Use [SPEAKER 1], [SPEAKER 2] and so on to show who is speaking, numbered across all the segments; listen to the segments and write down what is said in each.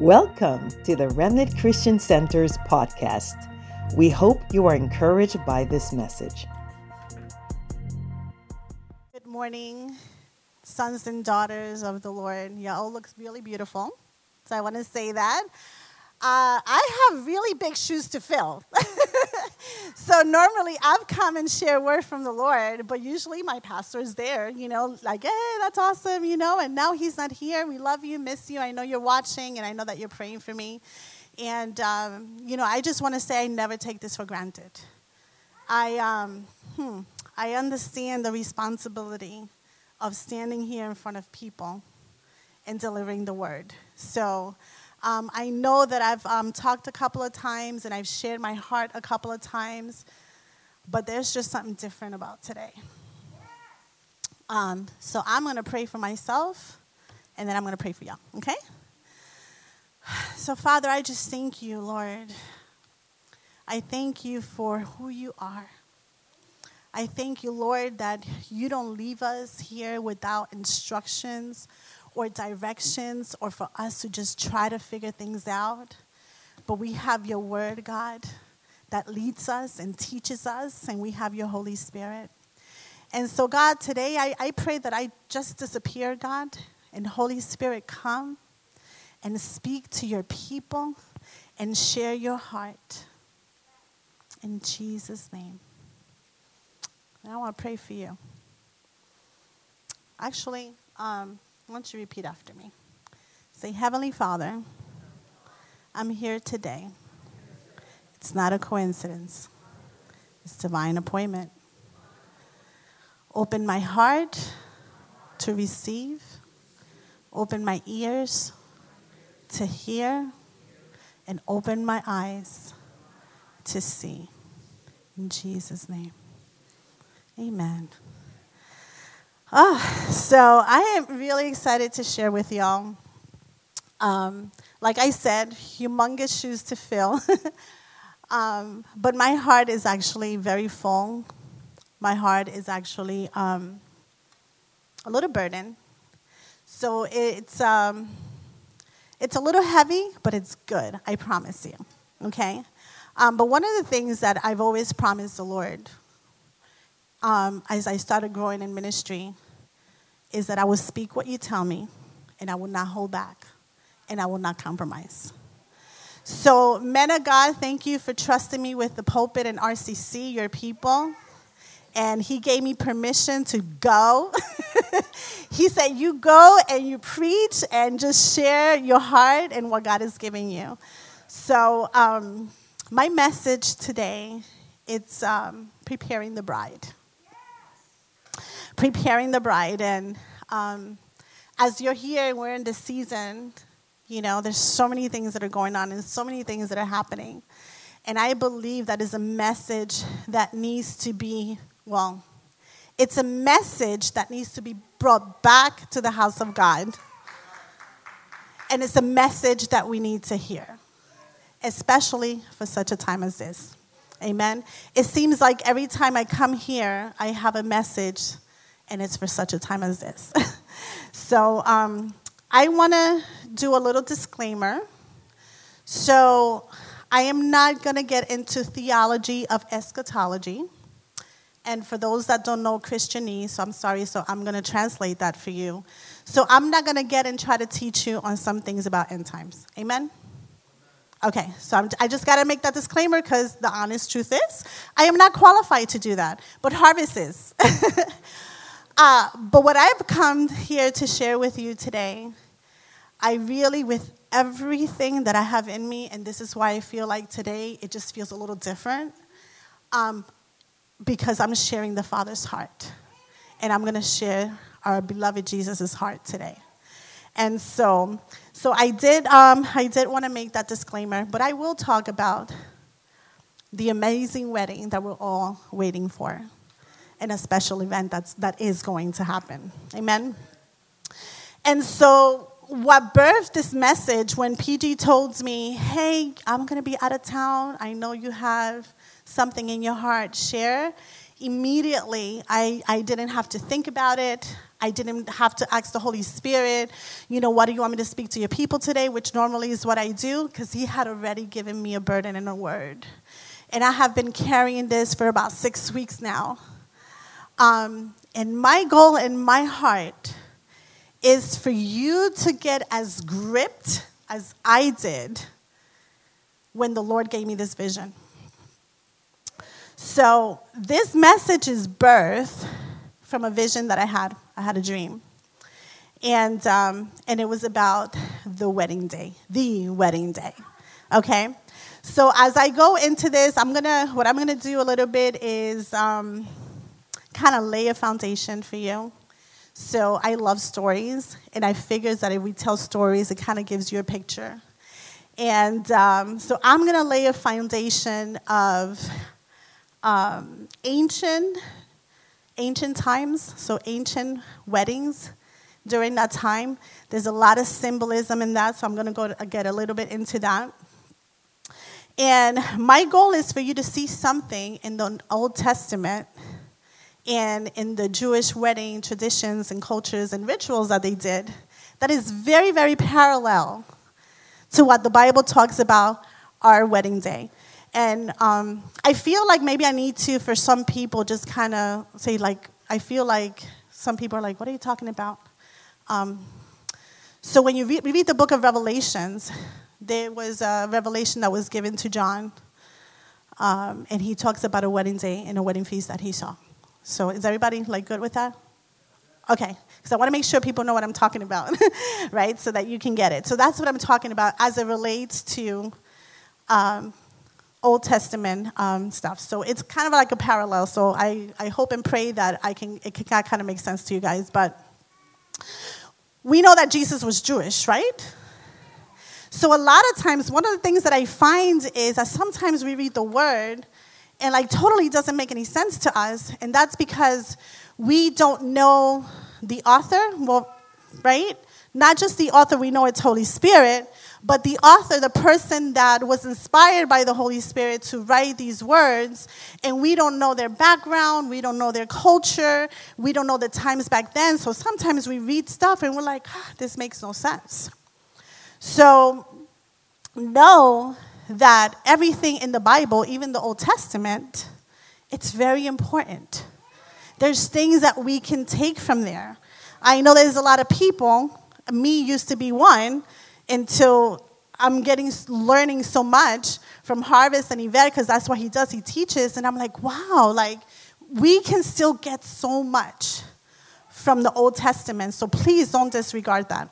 [SPEAKER 1] Welcome to the Remnant Christian Center's podcast. We hope you are encouraged by this message.
[SPEAKER 2] Good morning, sons and daughters of the Lord. Y'all looks really beautiful. So I want to say that. Uh, I have really big shoes to fill. so normally I've come and share word from the Lord, but usually my pastor is there, you know, like, hey, that's awesome, you know, and now he's not here. We love you, miss you. I know you're watching, and I know that you're praying for me. And, um, you know, I just want to say I never take this for granted. I, um, hmm, I understand the responsibility of standing here in front of people and delivering the word. So, um, I know that I've um, talked a couple of times and I've shared my heart a couple of times, but there's just something different about today. Um, so I'm going to pray for myself and then I'm going to pray for y'all, okay? So, Father, I just thank you, Lord. I thank you for who you are. I thank you, Lord, that you don't leave us here without instructions or directions or for us to just try to figure things out. But we have your word, God, that leads us and teaches us, and we have your Holy Spirit. And so, God, today I, I pray that I just disappear, God, and Holy Spirit come and speak to your people and share your heart. In Jesus' name. And I want to pray for you. Actually, um, don't you repeat after me? Say, Heavenly Father, I'm here today. It's not a coincidence, it's divine appointment. Open my heart to receive, open my ears to hear, and open my eyes to see. In Jesus' name, amen. Oh, so I am really excited to share with y'all. Um, like I said, humongous shoes to fill. um, but my heart is actually very full. My heart is actually um, a little burden. So it's, um, it's a little heavy, but it's good, I promise you. Okay? Um, but one of the things that I've always promised the Lord um, as I started growing in ministry is that I will speak what you tell me and I will not hold back and I will not compromise. So, men of God, thank you for trusting me with the pulpit and RCC, your people. And he gave me permission to go. he said, You go and you preach and just share your heart and what God is giving you. So, um, my message today it's um, preparing the bride preparing the bride. And um, as you're here, we're in the season, you know, there's so many things that are going on and so many things that are happening. And I believe that is a message that needs to be, well, it's a message that needs to be brought back to the house of God. And it's a message that we need to hear, especially for such a time as this. Amen. It seems like every time I come here, I have a message and it's for such a time as this. so um, I want to do a little disclaimer. So I am not going to get into theology of eschatology. And for those that don't know Christianese, so I'm sorry, so I'm going to translate that for you. So I'm not going to get and try to teach you on some things about end times. Amen? Okay, so I'm, i just got to make that disclaimer because the honest truth is, I am not qualified to do that, but Harvest is. Uh, but what I've come here to share with you today, I really, with everything that I have in me, and this is why I feel like today it just feels a little different, um, because I'm sharing the Father's heart. And I'm going to share our beloved Jesus' heart today. And so, so I did, um, I did want to make that disclaimer, but I will talk about the amazing wedding that we're all waiting for and a special event that's, that is going to happen. Amen? And so, what birthed this message when PG told me, hey, I'm going to be out of town. I know you have something in your heart. Share. immediately I, I didn't have to think about it. I didn't have to ask the Holy Spirit, you know, what do you want me to speak to your people today, which normally is what I do, because He had already given me a burden and a word. And I have been carrying this for about six weeks now. Um, and my goal in my heart is for you to get as gripped as I did when the Lord gave me this vision. So, this message is birth from a vision that I had. I had a dream. And, um, and it was about the wedding day, the wedding day. Okay? So, as I go into this, I'm gonna, what I'm gonna do a little bit is um, kind of lay a foundation for you. So, I love stories, and I figured that if we tell stories, it kind of gives you a picture. And um, so, I'm gonna lay a foundation of um, ancient, ancient times, so ancient weddings during that time. There's a lot of symbolism in that, so I'm going to go get a little bit into that. And my goal is for you to see something in the Old Testament and in the Jewish wedding traditions and cultures and rituals that they did that is very, very parallel to what the Bible talks about our wedding day. And um, I feel like maybe I need to, for some people, just kind of say, like, I feel like some people are like, what are you talking about? Um, so when you read, read the book of Revelations, there was a revelation that was given to John, um, and he talks about a wedding day and a wedding feast that he saw. So is everybody like good with that? Okay, because I want to make sure people know what I'm talking about, right? So that you can get it. So that's what I'm talking about as it relates to um, Old Testament um, stuff. So it's kind of like a parallel. So I, I hope and pray that I can it can kind of make sense to you guys. But we know that Jesus was Jewish, right? So a lot of times, one of the things that I find is that sometimes we read the word and like totally doesn't make any sense to us, and that's because we don't know the author. Well, right? Not just the author, we know it's Holy Spirit, but the author, the person that was inspired by the Holy Spirit to write these words, and we don't know their background, we don't know their culture, we don't know the times back then. So sometimes we read stuff and we're like, ah, this makes no sense. So know that everything in the Bible, even the Old Testament, it's very important. There's things that we can take from there. I know there's a lot of people, me used to be one, until I'm getting learning so much from Harvest and Yvette because that's what he does. He teaches, and I'm like, wow, like we can still get so much from the Old Testament. So please don't disregard that.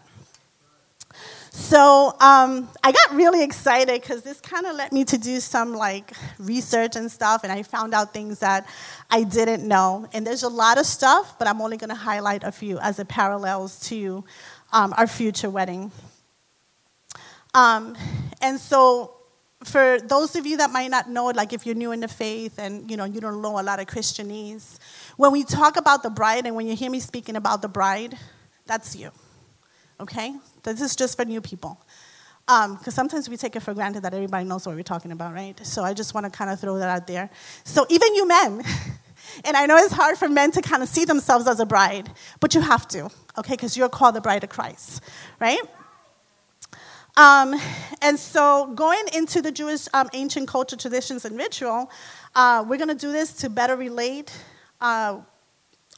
[SPEAKER 2] So um, I got really excited because this kind of led me to do some like research and stuff, and I found out things that I didn't know. And there's a lot of stuff, but I'm only going to highlight a few as it parallels to um, our future wedding. Um, and so, for those of you that might not know, like if you're new in the faith and you know you don't know a lot of Christianese, when we talk about the bride and when you hear me speaking about the bride, that's you. Okay, this is just for new people. Because um, sometimes we take it for granted that everybody knows what we're talking about, right? So I just want to kind of throw that out there. So even you men, and I know it's hard for men to kind of see themselves as a bride, but you have to, okay? Because you're called the bride of Christ, right? Um, and so, going into the Jewish um, ancient culture, traditions, and ritual, uh, we're going to do this to better relate uh,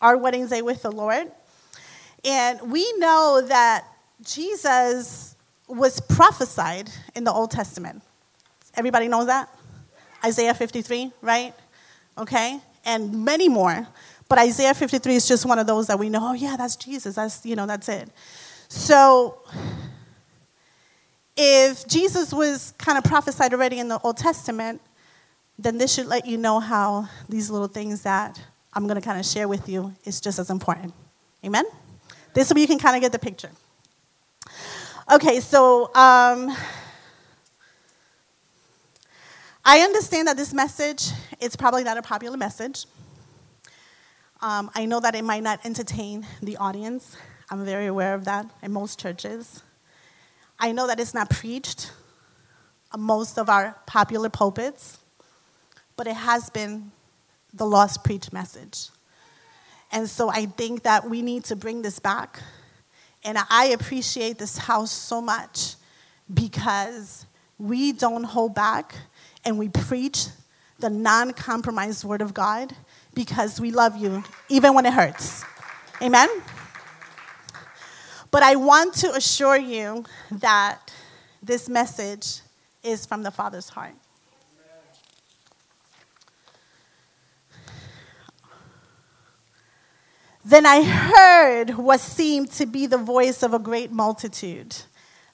[SPEAKER 2] our wedding day with the Lord. And we know that Jesus was prophesied in the Old Testament. Everybody knows that? Isaiah 53, right? Okay? And many more. But Isaiah 53 is just one of those that we know, oh, yeah, that's Jesus. That's, you know, that's it. So, if Jesus was kind of prophesied already in the Old Testament, then this should let you know how these little things that I'm going to kind of share with you is just as important. Amen? This way you can kind of get the picture. Okay, so um, I understand that this message is probably not a popular message. Um, I know that it might not entertain the audience. I'm very aware of that in most churches. I know that it's not preached on most of our popular pulpits, but it has been the lost preach message. And so I think that we need to bring this back. And I appreciate this house so much because we don't hold back and we preach the non compromised word of God because we love you, even when it hurts. Amen? But I want to assure you that this message is from the Father's heart. Then I heard what seemed to be the voice of a great multitude,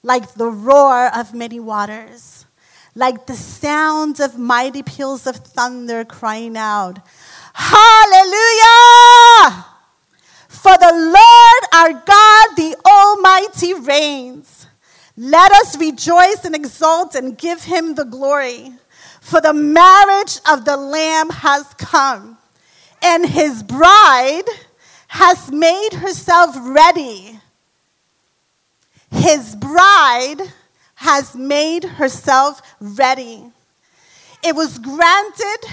[SPEAKER 2] like the roar of many waters, like the sound of mighty peals of thunder crying out, Hallelujah! For the Lord our God, the Almighty, reigns. Let us rejoice and exult and give him the glory. For the marriage of the Lamb has come, and his bride has made herself ready. His bride has made herself ready. It was granted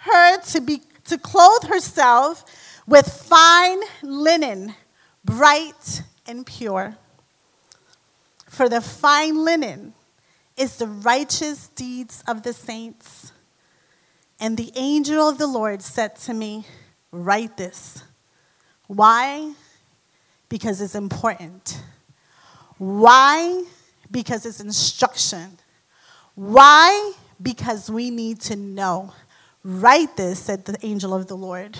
[SPEAKER 2] her to, be, to clothe herself with fine linen, bright and pure. For the fine linen is the righteous deeds of the saints. And the angel of the Lord said to me, Write this why? Because it's important. Why? Because it's instruction. Why? Because we need to know. Write this, said the angel of the Lord.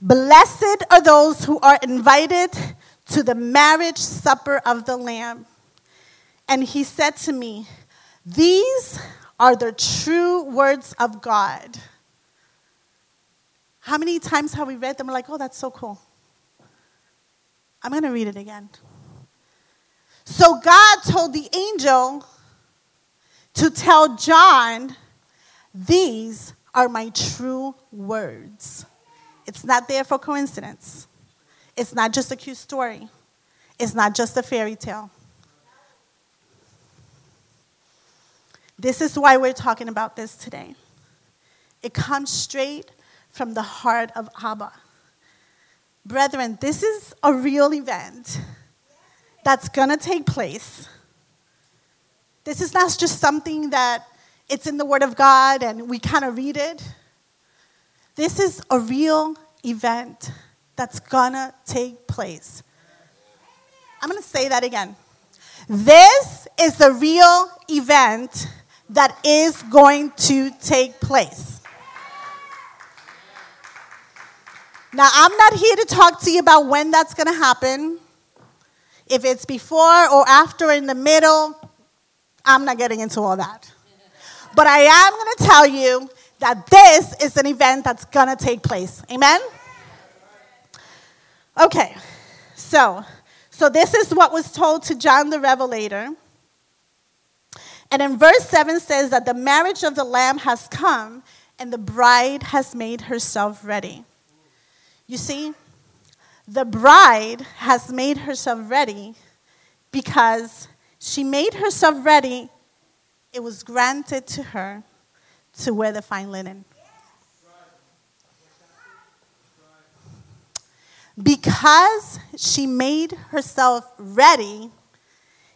[SPEAKER 2] Blessed are those who are invited to the marriage supper of the Lamb. And he said to me, These are the true words of God. How many times have we read them? We're like, oh, that's so cool. I'm going to read it again. So God told the angel to tell John, These are my true words. It's not there for coincidence. It's not just a cute story. It's not just a fairy tale. This is why we're talking about this today. It comes straight from the heart of Abba. Brethren, this is a real event that's going to take place. This is not just something that it's in the Word of God and we kind of read it. This is a real event that's going to take place. I'm going to say that again. This is a real event that is going to take place. Now, I'm not here to talk to you about when that's going to happen. If it's before or after, in the middle, I'm not getting into all that. But I am going to tell you that this is an event that's going to take place. Amen? Okay, so, so this is what was told to John the Revelator. And in verse 7 says that the marriage of the Lamb has come and the bride has made herself ready. You see, the bride has made herself ready because she made herself ready. It was granted to her to wear the fine linen. Because she made herself ready,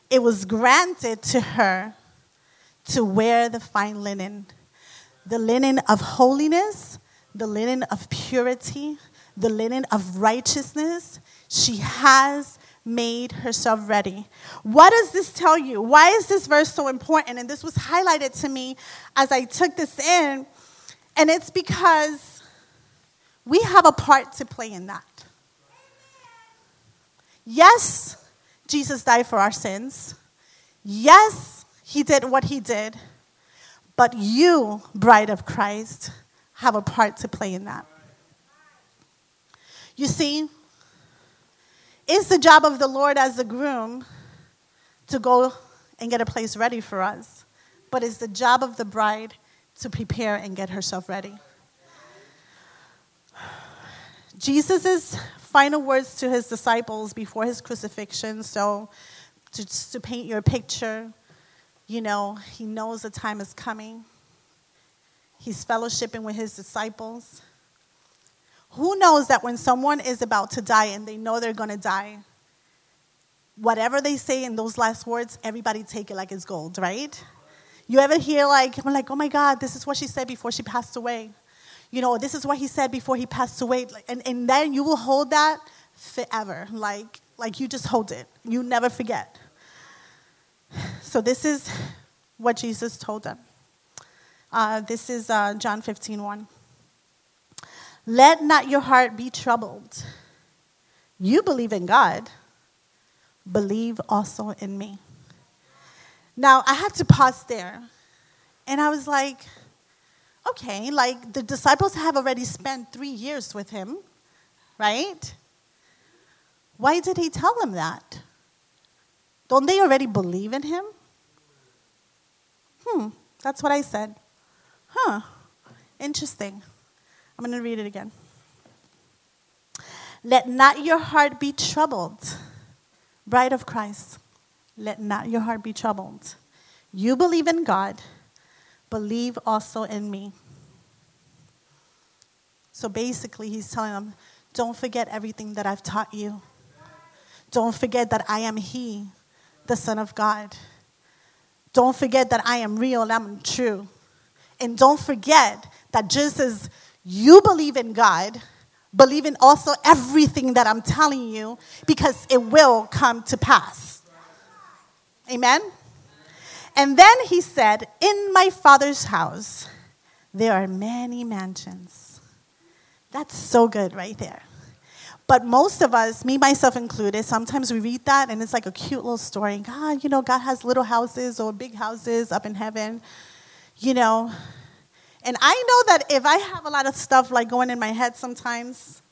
[SPEAKER 2] it was granted to her to wear the fine linen the linen of holiness, the linen of purity, the linen of righteousness. She has made herself ready. What does this tell you? Why is this verse so important? And this was highlighted to me as I took this in. And it's because we have a part to play in that. Yes, Jesus died for our sins. Yes, he did what he did. But you, bride of Christ, have a part to play in that. You see, it's the job of the Lord as the groom to go and get a place ready for us, but it's the job of the bride to prepare and get herself ready. Jesus' final words to his disciples before his crucifixion, so to, to paint your picture, you know, he knows the time is coming. He's fellowshipping with his disciples. Who knows that when someone is about to die and they know they're going to die, whatever they say in those last words, everybody take it like it's gold, right? You ever hear like, I'm like, oh my God, this is what she said before she passed away. You know, this is what he said before he passed away. And, and then you will hold that forever. Like, like you just hold it. You never forget. So this is what Jesus told them. Uh, this is uh, John 15, 1. Let not your heart be troubled. You believe in God, believe also in me. Now, I had to pause there. And I was like, okay, like the disciples have already spent three years with him, right? Why did he tell them that? Don't they already believe in him? Hmm, that's what I said. Huh, interesting. I'm going to read it again. Let not your heart be troubled, bride of Christ. Let not your heart be troubled. You believe in God, believe also in me. So basically, he's telling them, don't forget everything that I've taught you. Don't forget that I am He, the Son of God. Don't forget that I am real and I'm true. And don't forget that just as you believe in God, believe in also everything that I'm telling you because it will come to pass. Amen? And then he said, In my father's house, there are many mansions. That's so good right there. But most of us, me myself included, sometimes we read that and it's like a cute little story. God, you know, God has little houses or big houses up in heaven, you know. And I know that if I have a lot of stuff like going in my head sometimes,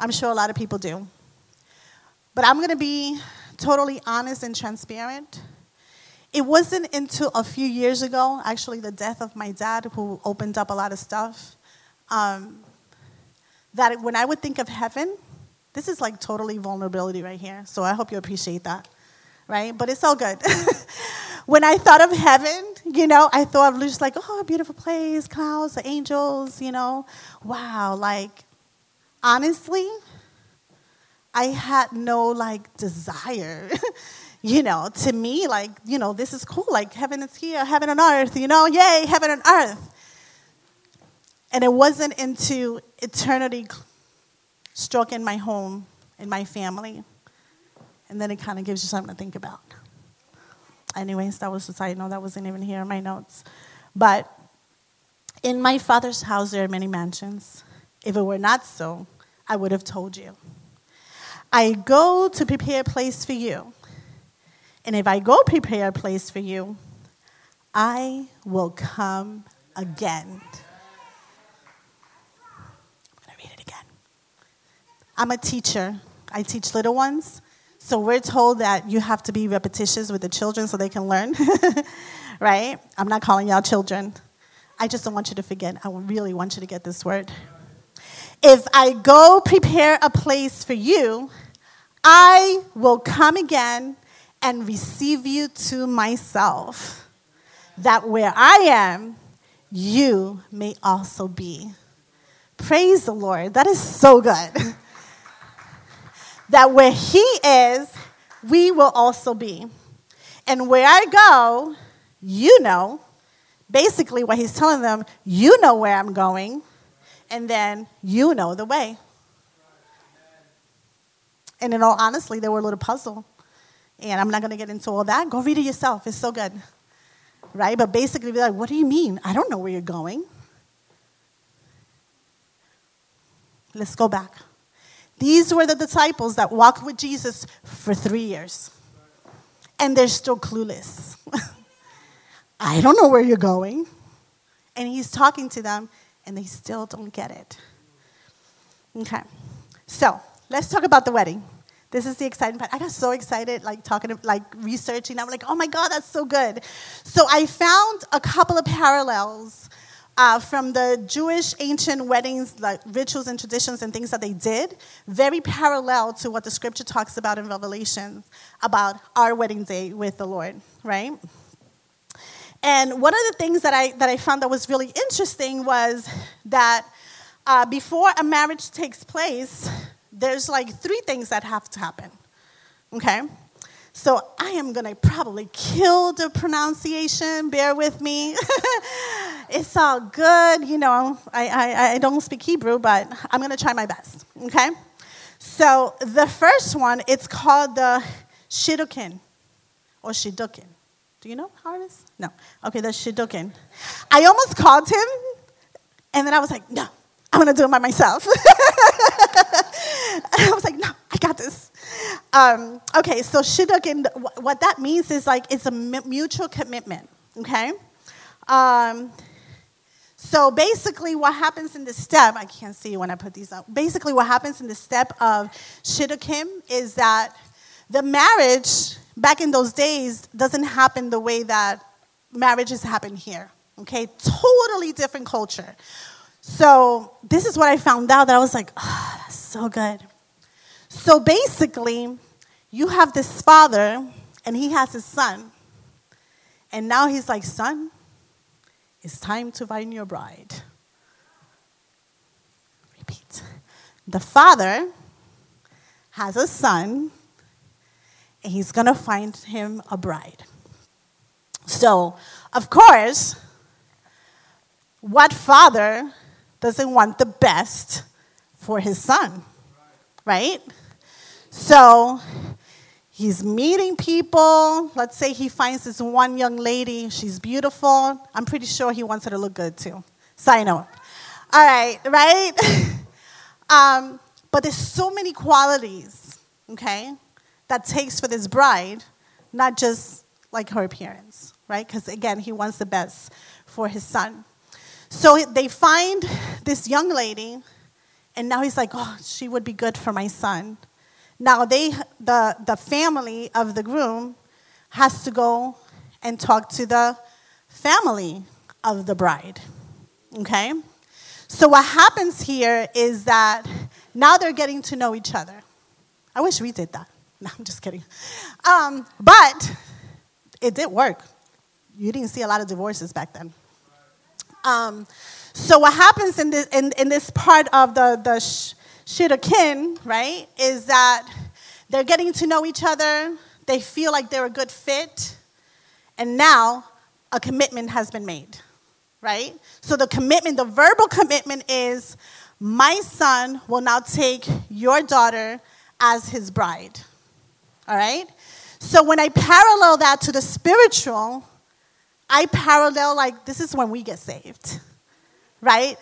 [SPEAKER 2] I'm sure a lot of people do. But I'm going to be totally honest and transparent. It wasn't until a few years ago, actually, the death of my dad, who opened up a lot of stuff, um, that when I would think of heaven, this is like totally vulnerability right here. So I hope you appreciate that, right? But it's all good. when I thought of heaven, you know, I thought of just like, oh, a beautiful place, clouds, the angels, you know. Wow, like, honestly, I had no like desire. you know, to me, like, you know, this is cool. Like, heaven is here, heaven and earth, you know, yay, heaven and earth. And it wasn't into eternity struck in my home, in my family. And then it kind of gives you something to think about. Anyways, that was a side note. That wasn't even here in my notes. But in my father's house, there are many mansions. If it were not so, I would have told you. I go to prepare a place for you. And if I go prepare a place for you, I will come again I'm a teacher. I teach little ones. So we're told that you have to be repetitious with the children so they can learn, right? I'm not calling y'all children. I just don't want you to forget. I really want you to get this word. If I go prepare a place for you, I will come again and receive you to myself, that where I am, you may also be. Praise the Lord. That is so good. that where He is, we will also be. And where I go, you know. Basically, what He's telling them, you know where I'm going, and then you know the way. And in all honesty, they were a little puzzled. And I'm not going to get into all that. Go read it yourself. It's so good. Right? But basically, be like, what do you mean? I don't know where you're going. Let's go back. These were the disciples that walked with Jesus for three years. And they're still clueless. I don't know where you're going. And he's talking to them, and they still don't get it. Okay. So let's talk about the wedding. This is the exciting part. I got so excited, like talking, like researching. I'm like, oh my God, that's so good. So I found a couple of parallels uh, from the Jewish ancient weddings, like rituals and traditions and things that they did, very parallel to what the scripture talks about in Revelation about our wedding day with the Lord, right? And one of the things that I, that I found that was really interesting was that uh, before a marriage takes place, there's like three things that have to happen. Okay? So I am to probably kill the pronunciation. Bear with me. it's all good. You know, I, I, I don't speak Hebrew, but I'm going to try my best. Okay? So the first one, it's called the Shidduchin or Shidduchin. Do you know how it is? No. Okay, the Shidduchin. I almost called him, and then I was like, no, I'm going to do it by myself. I was like, no, I got this. Um, okay, so shidduchin, what that means is like it's a mutual commitment, okay? Um, so basically, what happens in the step, I can't see when I put these up. Basically, what happens in the step of shidduchim is that the marriage back in those days doesn't happen the way that marriages happen here, okay? Totally different culture. So this is what I found out that I was like, oh, that's so good. So basically, you have this father, and he has his son. And now he's like, Son, it's time to find your bride. Repeat. The father has a son, and he's going to find him a bride. So, of course, what father doesn't want the best for his son? Right? So he's meeting people. Let's say he finds this one young lady. She's beautiful. I'm pretty sure he wants her to look good too. Sign up. All right, right? um, but there's so many qualities, okay, that takes for this bride, not just like her appearance, right? Because again, he wants the best for his son. So they find this young lady, and now he's like, oh, she would be good for my son. Now they, the, the family of the groom has to go and talk to the family of the bride. Okay? So what happens here is that now they're getting to know each other. I wish we did that. No, I'm just kidding. Um, but it did work. You didn't see a lot of divorces back then. Um, so what happens in this, in, in this part of the, the sh- shidduchin, right, is that they're getting to know each other, they feel like they're a good fit, and now a commitment has been made, right? So the commitment, the verbal commitment is my son will now take your daughter as his bride, all right? So when I parallel that to the spiritual, I parallel like this is when we get saved, right?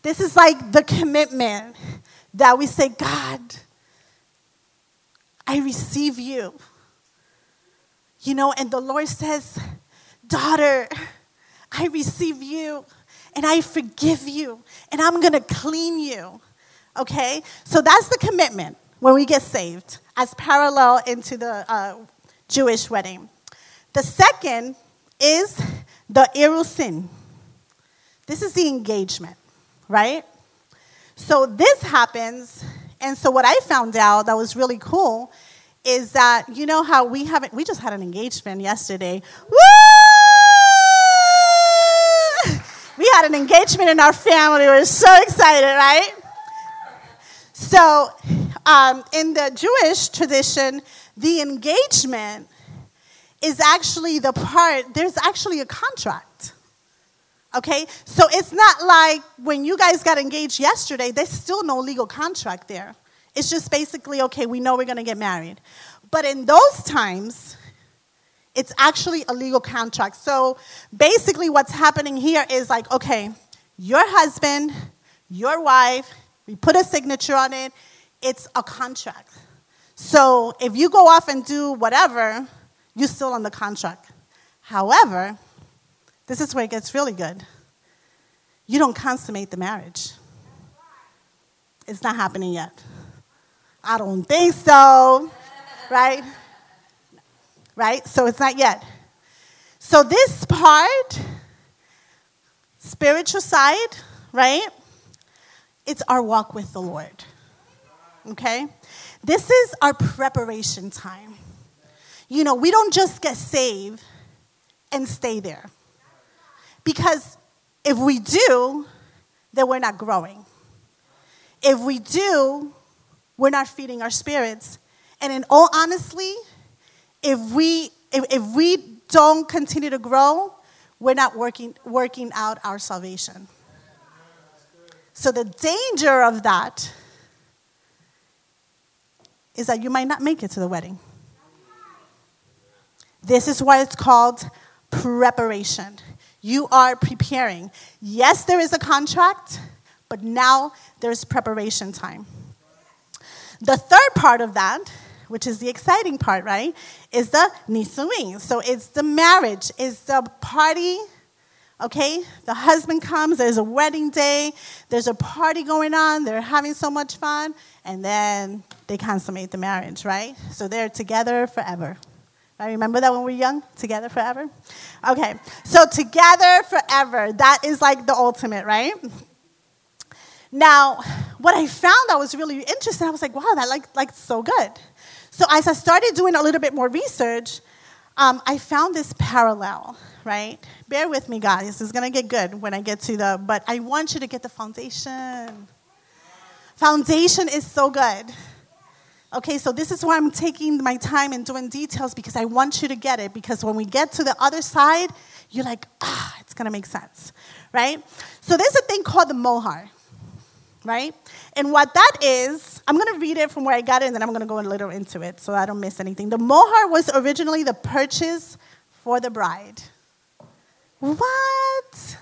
[SPEAKER 2] This is like the commitment that we say, God, I receive you. You know, and the Lord says, Daughter, I receive you and I forgive you and I'm gonna clean you. Okay? So that's the commitment when we get saved, as parallel into the uh, Jewish wedding. The second is the erusin. This is the engagement, right? So this happens, and so what I found out that was really cool is that you know how we haven't we just had an engagement yesterday. Woo! We had an engagement in our family. We were so excited, right? So, um, in the Jewish tradition, the engagement is actually the part, there's actually a contract. Okay? So it's not like when you guys got engaged yesterday, there's still no legal contract there. It's just basically, okay, we know we're to get married. But in those times, it's actually a legal contract. So basically, what's happening here is like, okay, your husband, your wife, we put a signature on it, it's a contract. So if you go off and do whatever, you're still on the contract. However, this is where it gets really good. You don't consummate the marriage. It's not happening yet. I don't think so. Right? Right? So it's not yet. So this part, spiritual side, right? It's our walk with the Lord. Okay? This is our preparation time. You know, we don't just get saved and stay there. Because if we do, then we're not growing. If we do, we're not feeding our spirits. And in all honesty, if we if, if we don't continue to grow, we're not working working out our salvation. So the danger of that is that you might not make it to the wedding. This is why it's called preparation. You are preparing. Yes, there is a contract, but now there's preparation time. The third part of that, which is the exciting part, right, is the nissuin. So it's the marriage, it's the party. Okay, the husband comes, there's a wedding day, there's a party going on, they're having so much fun, and then they consummate the marriage, right? So they're together forever. I remember that when we were young? Together forever? Okay, so together forever. That is like the ultimate, right? Now, what I found that was really interesting, I was like, wow, that like, like so good. So as I started doing a little bit more research, um, I found this parallel, right? Bear with me, guys. It's gonna get good when I get to the, but I want you to get the foundation. Foundation is so good. Okay, so this is why I'm taking my time and doing details because I want you to get it. Because when we get to the other side, you're like, ah, it's gonna make sense, right? So there's a thing called the mohar, right? And what that is, I'm gonna read it from where I got it and then I'm gonna go a little into it so I don't miss anything. The mohar was originally the purchase for the bride. What?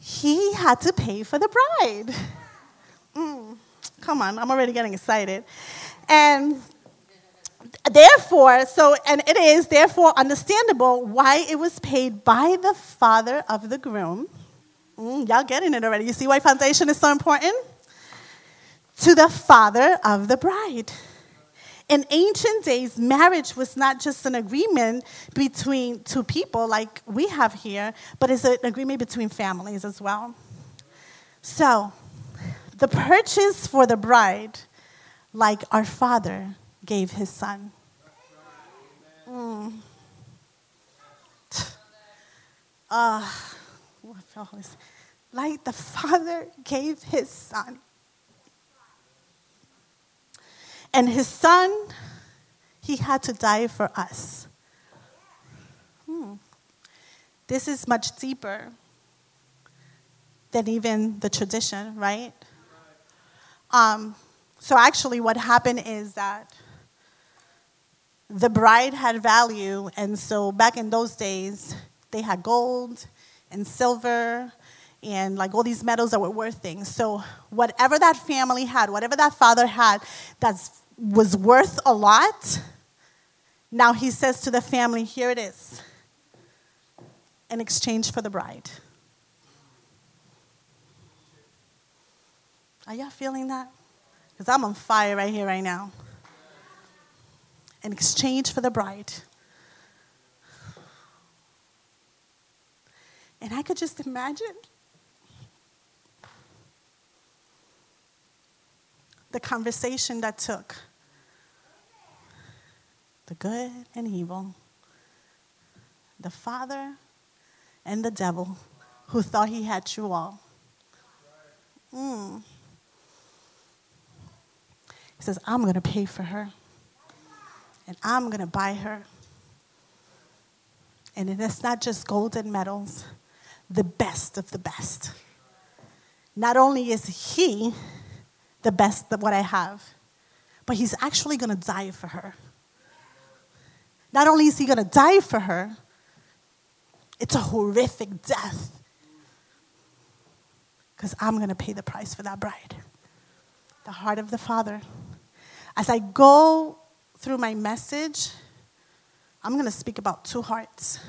[SPEAKER 2] He had to pay for the bride. Mm. Come on, I'm already getting excited. And therefore, so, and it is therefore understandable why it was paid by the father of the groom. Mm, y'all getting it already. You see why foundation is so important? To the father of the bride. In ancient days, marriage was not just an agreement between two people like we have here, but it's an agreement between families as well. So, the purchase for the bride, like our Father gave his Son. Mm. Uh, like the Father gave his Son. And his Son, he had to die for us. Hmm. This is much deeper than even the tradition, right? Um, so actually, what happened is that the bride had value, and so back in those days, they had gold and silver and like all these metals that were worth things. So whatever that family had, whatever that father had that was worth a lot, now he says to the family, here it is, in exchange for the bride. Are y'all feeling that? Because I'm on fire right here, right now. In exchange for the bride. And I could just imagine the conversation that took the good and evil, the father and the devil who thought he had you all. Mm. He says, I'm going to pay for her. And I'm going to buy her. And it's not just gold and metals, the best of the best. Not only is he the best of what I have, but he's actually going to die for her. Not only is he going to die for her, it's a horrific death. Because I'm going to pay the price for that bride. The heart of the Father. As I go through my message, I'm going to speak about two hearts.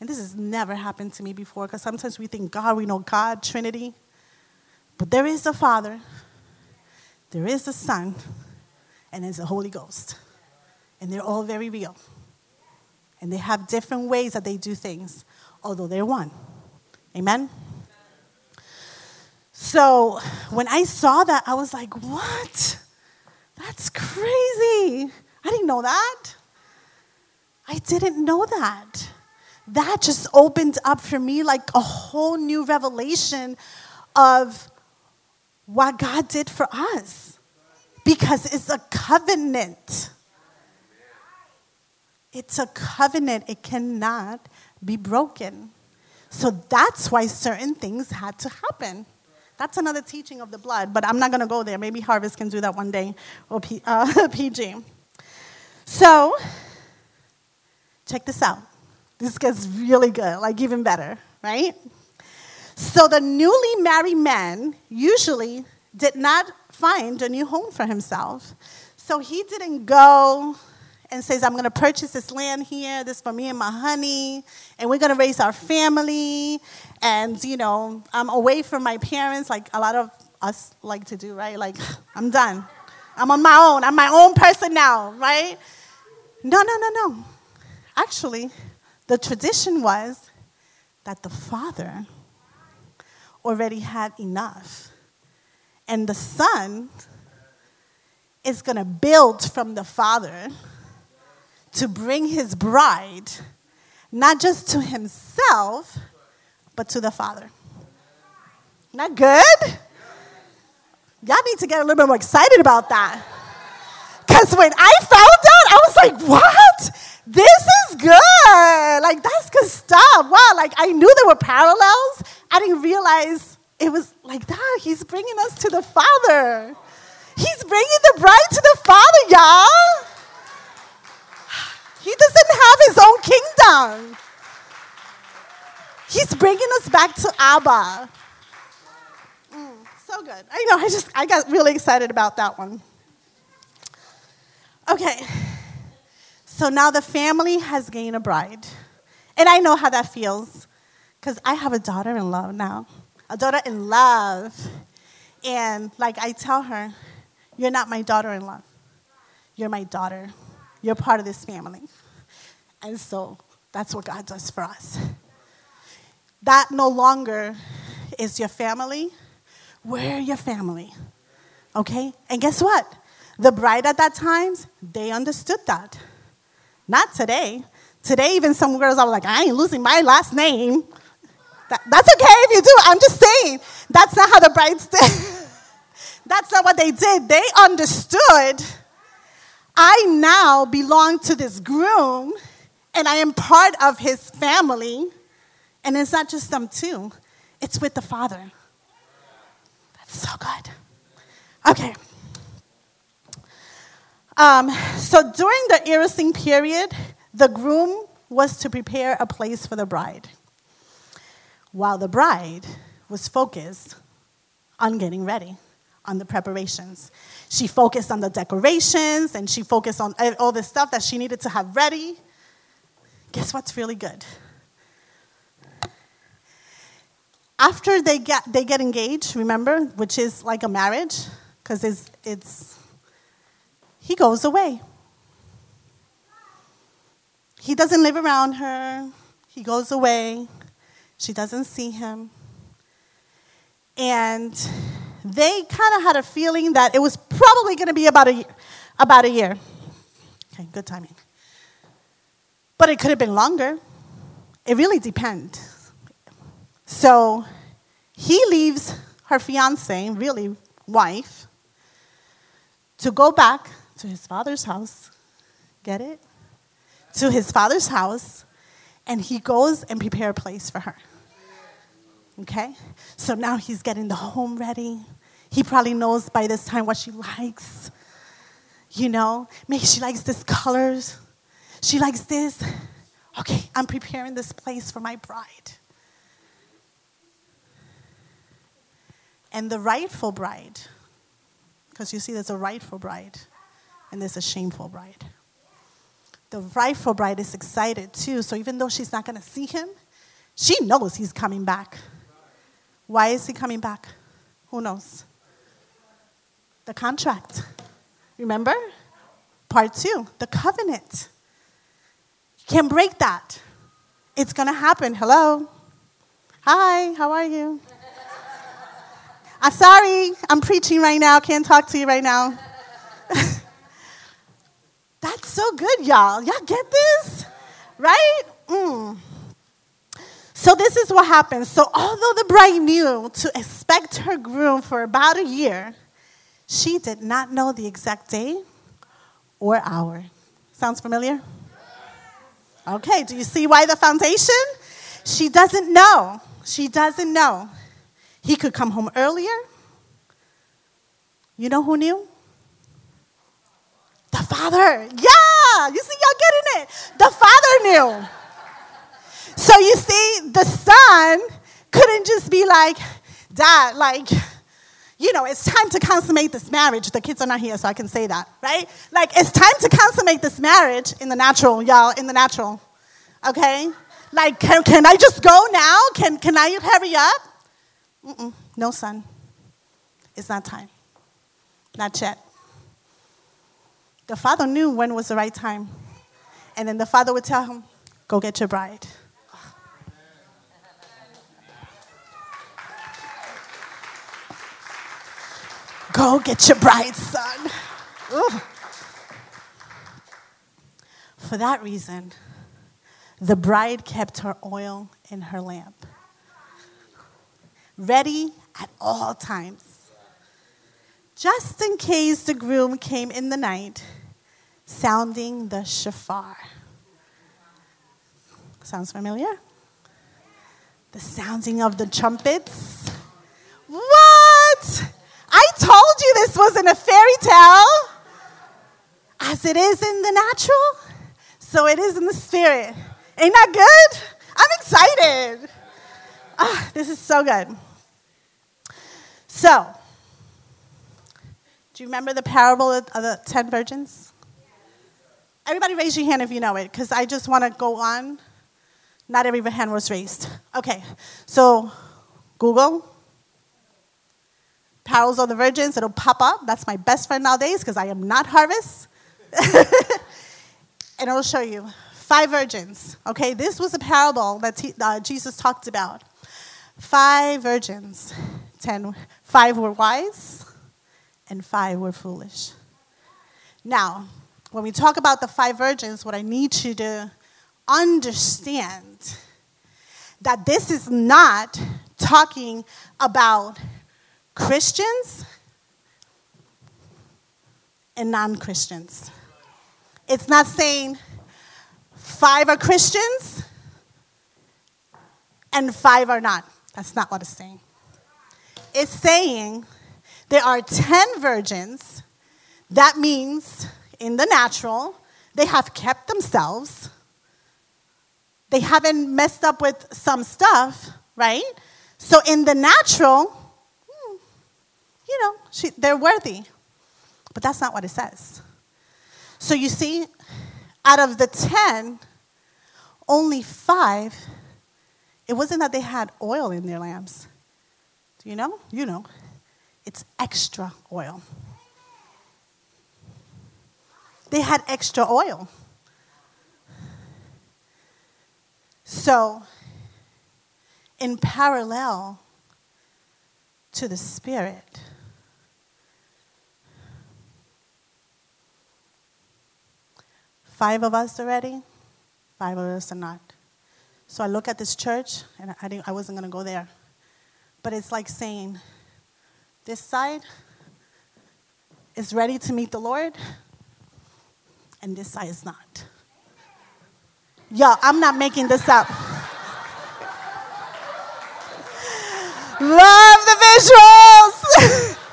[SPEAKER 2] And this has never happened to me before because sometimes we think God, we know God, Trinity. But there is the Father, there is the Son, and there's the Holy Ghost. And they're all very real. And they have different ways that they do things, although they're one. Amen? So when I saw that, I was like, what? That's crazy. I didn't know that. I didn't know that. That just opened up for me like a whole new revelation of what God did for us because it's a covenant. It's a covenant, it cannot be broken. So that's why certain things had to happen. That's another teaching of the blood, but I'm not going to go there. Maybe Harvest can do that one day, or P, uh, PG. So, check this out. This gets really good, like even better, right? So, the newly married man usually did not find a new home for himself. So, he didn't go and says, I'm going to purchase this land here, this for me and my honey, and we're going to raise our family. And, you know, I'm away from my parents, like a lot of us like to do, right? Like, I'm done. I'm on my own. I'm my own person now, right? No, no, no, no. Actually, the tradition was that the father already had enough. And the son is going to build from the father to bring his bride, not just to himself, but to the Father. Not good? Y'all need to get a little bit more excited about that. Because when I found out, I was like, what? This is good. Like, that's good stuff. Wow. Like, I knew there were parallels. I didn't realize it was like that. He's bringing us to the Father. He's bringing the bride to the Father, y'all. He doesn't have his own kingdom. He's bringing us back to Abba. Mm, so good. I know, I just, I got really excited about that one. Okay, so now the family has gained a bride. And I know how that feels because I have a daughter in love now, a daughter in love. And like I tell her, you're not my daughter in love, you're my daughter. You're part of this family. And so that's what God does for us. That no longer is your family. We're your family. Okay? And guess what? The bride at that time, they understood that. Not today. Today, even some girls are like, I ain't losing my last name. That, that's okay if you do. I'm just saying, that's not how the brides did. that's not what they did. They understood I now belong to this groom and I am part of his family. And it's not just them two, it's with the Father. That's so good. Okay. Um, so during the erusin period, the groom was to prepare a place for the bride, while the bride was focused on getting ready, on the preparations. She focused on the decorations and she focused on all the stuff that she needed to have ready. Guess what's really good? After they get, they get engaged, remember, which is like a marriage, because it's, it's, he goes away. He doesn't live around her. He goes away. She doesn't see him. And they kind of had a feeling that it was probably going to be about a, about a year. Okay, good timing. But it could have been longer. It really depends. So he leaves her fiance, really wife, to go back to his father's house. Get it? To his father's house, and he goes and prepare a place for her. Okay? So now he's getting the home ready. He probably knows by this time what she likes. You know, maybe she likes this colors. She likes this. Okay, I'm preparing this place for my bride. And the rightful bride, because you see, there's a rightful bride and there's a shameful bride. The rightful bride is excited too, so even though she's not going to see him, she knows he's coming back. Why is he coming back? Who knows? The contract. Remember? Part two, the covenant. You can't break that. It's going to happen. Hello? Hi, how are you? I'm sorry, I'm preaching right now. Can't talk to you right now. That's so good, y'all. Y'all get this? Right? Mm. So this is what happens. So although the bride knew to expect her groom for about a year, she did not know the exact day or hour. Sounds familiar? Okay, do you see why the foundation? She doesn't know. She doesn't know. He could come home earlier. You know who knew? The father. Yeah, you see, y'all getting it. The father knew. So you see, the son couldn't just be like, Dad, like, you know, it's time to consummate this marriage. The kids are not here, so I can say that, right? Like, it's time to consummate this marriage in the natural, y'all, in the natural, okay? Like, can, can I just go now? Can, can I hurry up? Mm-mm, no, son. It's not time. Not yet. The father knew when was the right time. And then the father would tell him, Go get your bride. Go get your bride, son. Ooh. For that reason, the bride kept her oil in her lamp, ready at all times, just in case the groom came in the night, sounding the shofar. Sounds familiar? The sounding of the trumpets. What? I told you this wasn't a fairy tale. As it is in the natural, so it is in the spirit. Ain't that good? I'm excited. Ah, this is so good. So, do you remember the parable of the ten virgins? Everybody raise your hand if you know it, because I just want to go on. Not every hand was raised. Okay, so Google Parables of the Virgins, it'll pop up. That's my best friend nowadays because I am not Harvest. and it'll show you five virgins. Okay, this was a parable that t- uh, Jesus talked about. Five virgins, ten, five were wise, and five were foolish. Now, when we talk about the five virgins, what I need you to understand that this is not talking about Christians and non Christians. It's not saying five are Christians and five are not. That's not what it's saying. It's saying there are 10 virgins. That means, in the natural, they have kept themselves. They haven't messed up with some stuff, right? So, in the natural, you know, she, they're worthy. But that's not what it says. So you see, out of the 10, only five, it wasn't that they had oil in their lamps. Do you know? You know. It's extra oil. They had extra oil. So, in parallel to the Spirit, Five of us already, five of us are not. So I look at this church, and I, I wasn't going to go there. But it's like saying, this side is ready to meet the Lord, and this side is not. Yo, I'm not making this up. Love the visuals.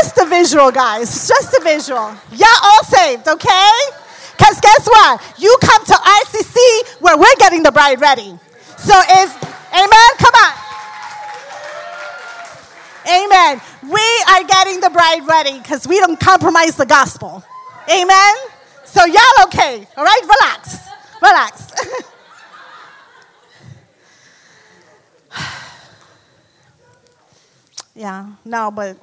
[SPEAKER 2] Just a visual, guys. Just a visual. Y'all all saved, okay? Because guess what? You come to RCC where we're getting the bride ready. So if, amen, come on. Amen. We are getting the bride ready because we don't compromise the gospel. Amen. So y'all okay. All right, relax. Relax. yeah, no, but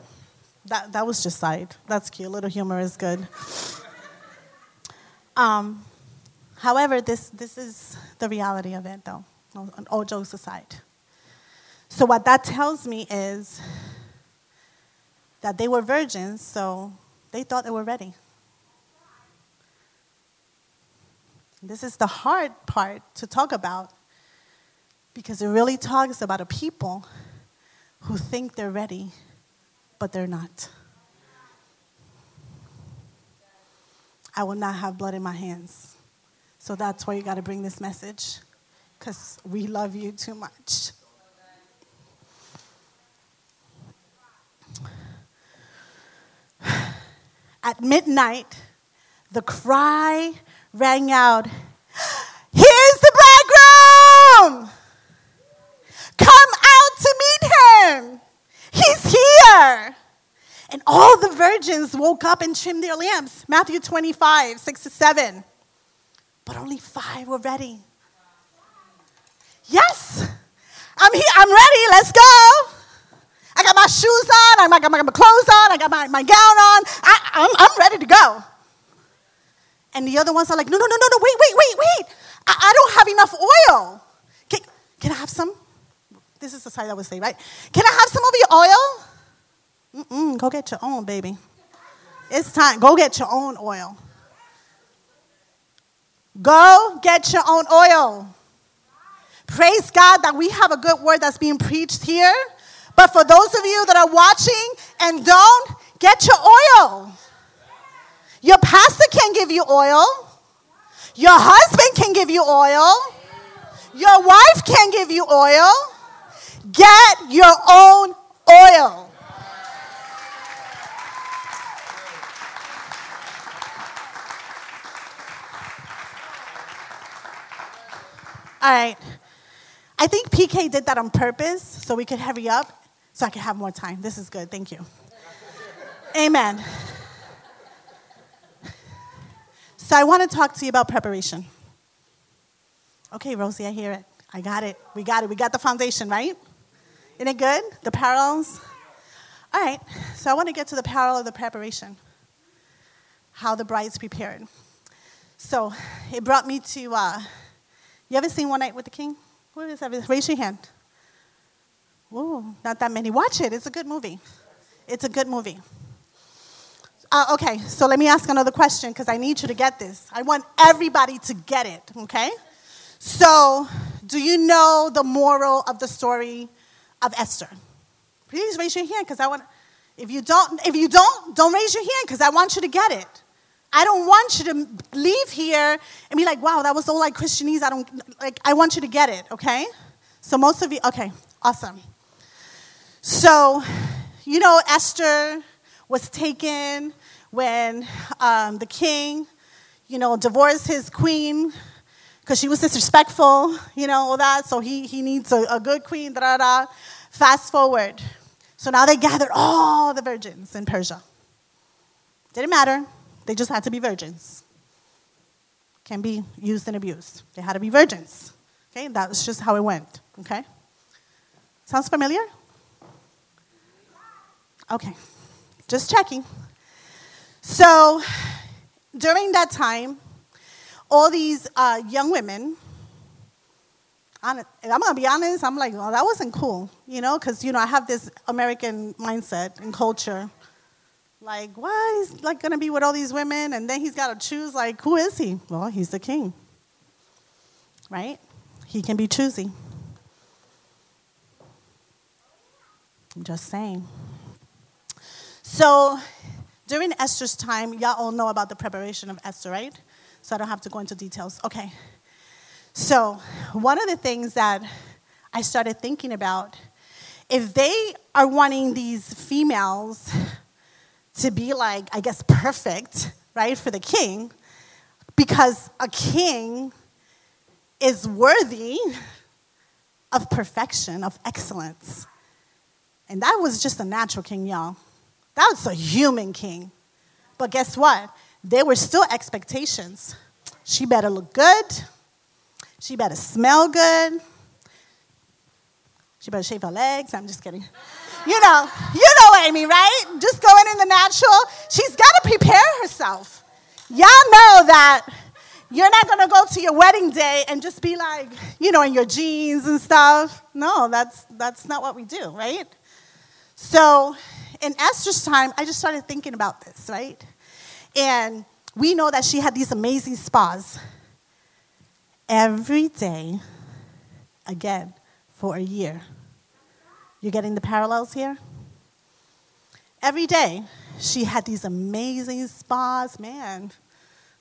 [SPEAKER 2] that, that was just side. That's cute. A little humor is good. Um, however, this, this is the reality of it, though, all jokes aside. So, what that tells me is that they were virgins, so they thought they were ready. This is the hard part to talk about because it really talks about a people who think they're ready but they're not. I will not have blood in my hands. So that's why you got to bring this message because we love you too much. At midnight, the cry rang out Here's the bridegroom! Come out to meet him! He's here! And all the virgins woke up and trimmed their lamps. Matthew 25, 6 to 7. But only five were ready. Yes! I'm here, I'm ready, let's go! I got my shoes on, I got my, clothes on, I got my, my gown on, I, I'm, I'm ready to go. And the other ones are like, no, no, no, no, no, wait, wait, wait, wait. I, I don't have enough oil. Can, can I have some? This is the side I would say, right? Can I have some of your oil? Mm-mm, go get your own, baby. It's time. Go get your own oil. Go get your own oil. Praise God that we have a good word that's being preached here. But for those of you that are watching and don't, get your oil. Your pastor can give you oil. Your husband can give you oil. Your wife can give you oil. Get your own oil. All right. I think PK did that on purpose so we could hurry up so I could have more time. This is good. Thank you. Amen. So I want to talk to you about preparation. Okay, Rosie, I hear it. I got it. We got it. We got the foundation, right? Isn't it good? The parallels? All right. So I want to get to the parallel of the preparation. How the bride's prepared. So it brought me to uh, you ever seen One Night with the King? What is that? Raise your hand. Ooh, not that many. Watch it. It's a good movie. It's a good movie. Uh, okay, so let me ask another question because I need you to get this. I want everybody to get it, okay? So, do you know the moral of the story of Esther? Please raise your hand because I want. If you don't, if you don't, don't raise your hand because I want you to get it. I don't want you to leave here and be like, wow, that was so like Christianese. I don't like I want you to get it, okay? So most of you, okay, awesome. So, you know, Esther was taken when um, the king, you know, divorced his queen because she was disrespectful, you know, all that. So he, he needs a, a good queen, da da da. Fast forward. So now they gathered all the virgins in Persia. Didn't matter. They just had to be virgins. Can be used and abused. They had to be virgins. Okay, that was just how it went. Okay? Sounds familiar? Okay, just checking. So, during that time, all these uh, young women, I'm gonna be honest, I'm like, well, that wasn't cool, you know, because, you know, I have this American mindset and culture like, why He's like gonna be with all these women? And then he's got to choose. Like, who is he? Well, he's the king, right? He can be choosy. I'm just saying. So, during Esther's time, y'all all know about the preparation of Esther, right? So I don't have to go into details. Okay. So, one of the things that I started thinking about, if they are wanting these females to be like, I guess, perfect, right, for the king, because a king is worthy of perfection, of excellence. And that was just a natural king, y'all. That was a human king. But guess what? There were still expectations. She better look good. She better smell good. She better shave her legs. I'm just kidding. You know, you know Amy, right? Just going in the natural. She's got to prepare herself. Y'all know that you're not going to go to your wedding day and just be like, you know, in your jeans and stuff. No, that's, that's not what we do, right? So in Esther's time, I just started thinking about this, right? And we know that she had these amazing spas. every day, again, for a year. You're getting the parallels here? Every day, she had these amazing spas. Man,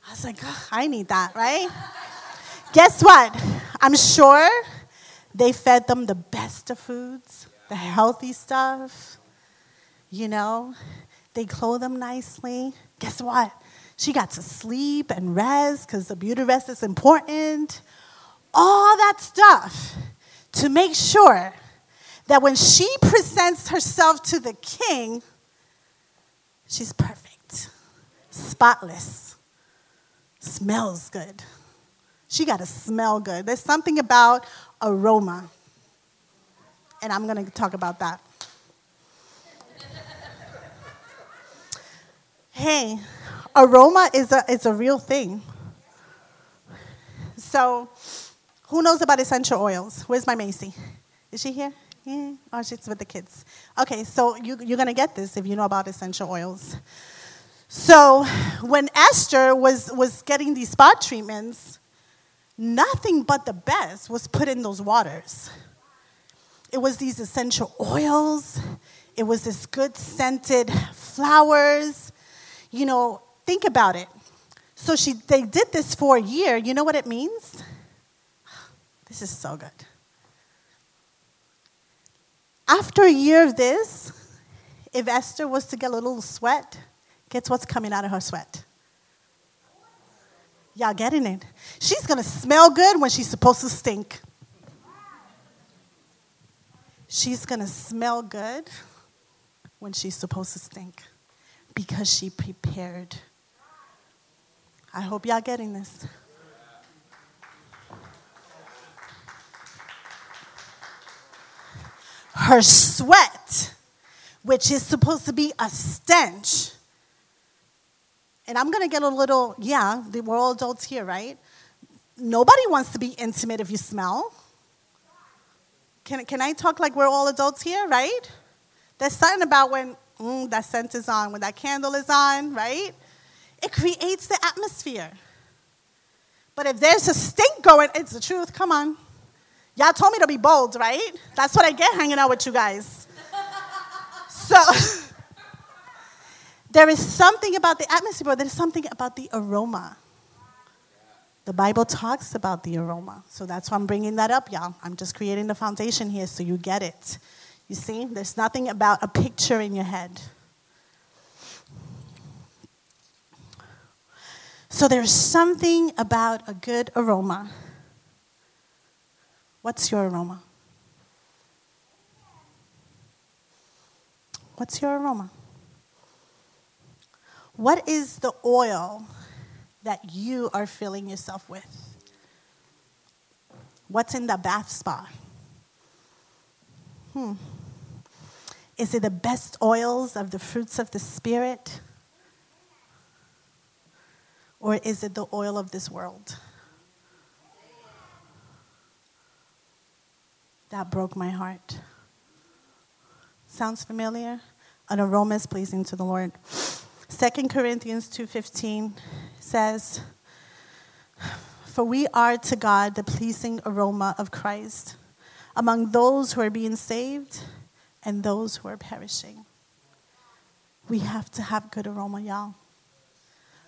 [SPEAKER 2] I was like, oh, I need that, right? Guess what? I'm sure they fed them the best of foods, the healthy stuff. You know, they clothed them nicely. Guess what? She got to sleep and rest because the beauty rest is important. All that stuff to make sure that when she presents herself to the king, she's perfect, spotless, smells good. She got to smell good. There's something about aroma. And I'm going to talk about that. hey, aroma is a, is a real thing. So, who knows about essential oils? Where's my Macy? Is she here? Yeah. Oh, she's with the kids. Okay, so you, you're going to get this if you know about essential oils. So, when Esther was, was getting these spot treatments, nothing but the best was put in those waters. It was these essential oils, it was this good scented flowers. You know, think about it. So she they did this for a year. You know what it means? This is so good. After a year of this, if Esther was to get a little sweat, guess what's coming out of her sweat? Y'all getting it? She's gonna smell good when she's supposed to stink. She's gonna smell good when she's supposed to stink because she prepared. I hope y'all getting this. Her sweat, which is supposed to be a stench, and I'm to get a little, yeah, we're all adults here, right? Nobody wants to be intimate if you smell. Can, can I talk like we're all adults here, right? There's something about when mm, that scent is on, when that candle is on, right? It creates the atmosphere. But if there's a stink going, it's the truth, come on. Y'all told me to be bold, right? That's what I get hanging out with you guys. So. There is something about the atmosphere, but there's something about the aroma. The Bible talks about the aroma. So that's why I'm bringing that up, y'all. I'm just creating the foundation here so you get it. You see, there's nothing about a picture in your head. So there's something about a good aroma. What's your aroma? What's your aroma? What is the oil that you are filling yourself with? What's in the bath spa? Hmm. Is it the best oils of the fruits of the Spirit? Or is it the oil of this world? That broke my heart. Sounds familiar? An aroma is pleasing to the Lord. 2 Corinthians 2:15 says, "For we are to God the pleasing aroma of Christ among those who are being saved and those who are perishing." We have to have good aroma, y'all.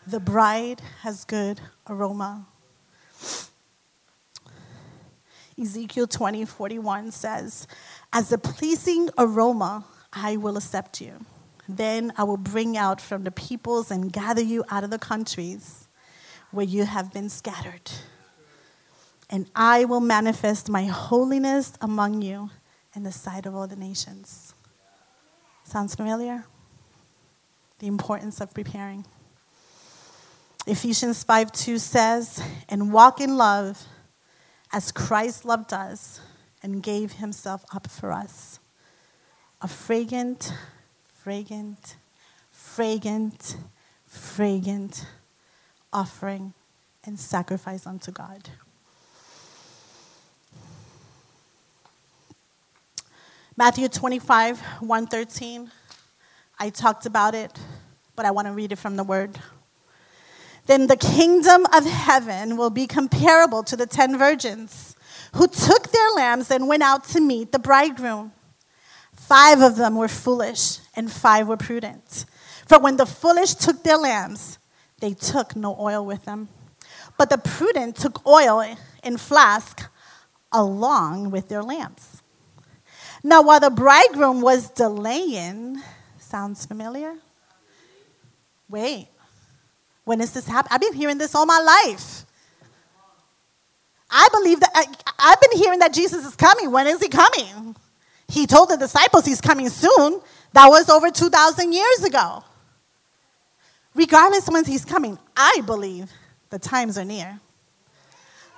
[SPEAKER 2] The bride has good aroma. Ezekiel 20, 41 says, As a pleasing aroma, I will accept you. Then I will bring out from the peoples and gather you out of the countries where you have been scattered. And I will manifest my holiness among you in the sight of all the nations. Sounds familiar? The importance of preparing. Ephesians 5 2 says, And walk in love as Christ loved us and gave himself up for us, a fragrant fragrant, fragrant, fragrant offering and sacrifice unto God. Matthew 25, 113. I talked about it, but I want to read it from the word. Then the kingdom of heaven will be comparable to the ten virgins who took their lambs and went out to meet the bridegroom. Five of them were foolish, and five were prudent. For when the foolish took their lambs, they took no oil with them. But the prudent took oil in flask along with their lamps. Now, while the bridegroom was delaying, sounds familiar? Wait, when is this happening? I've been hearing this all my life. I believe that I've been hearing that Jesus is coming. When is he coming? He told the disciples he's coming soon. That was over 2,000 years ago. Regardless when he's coming, I believe the times are near.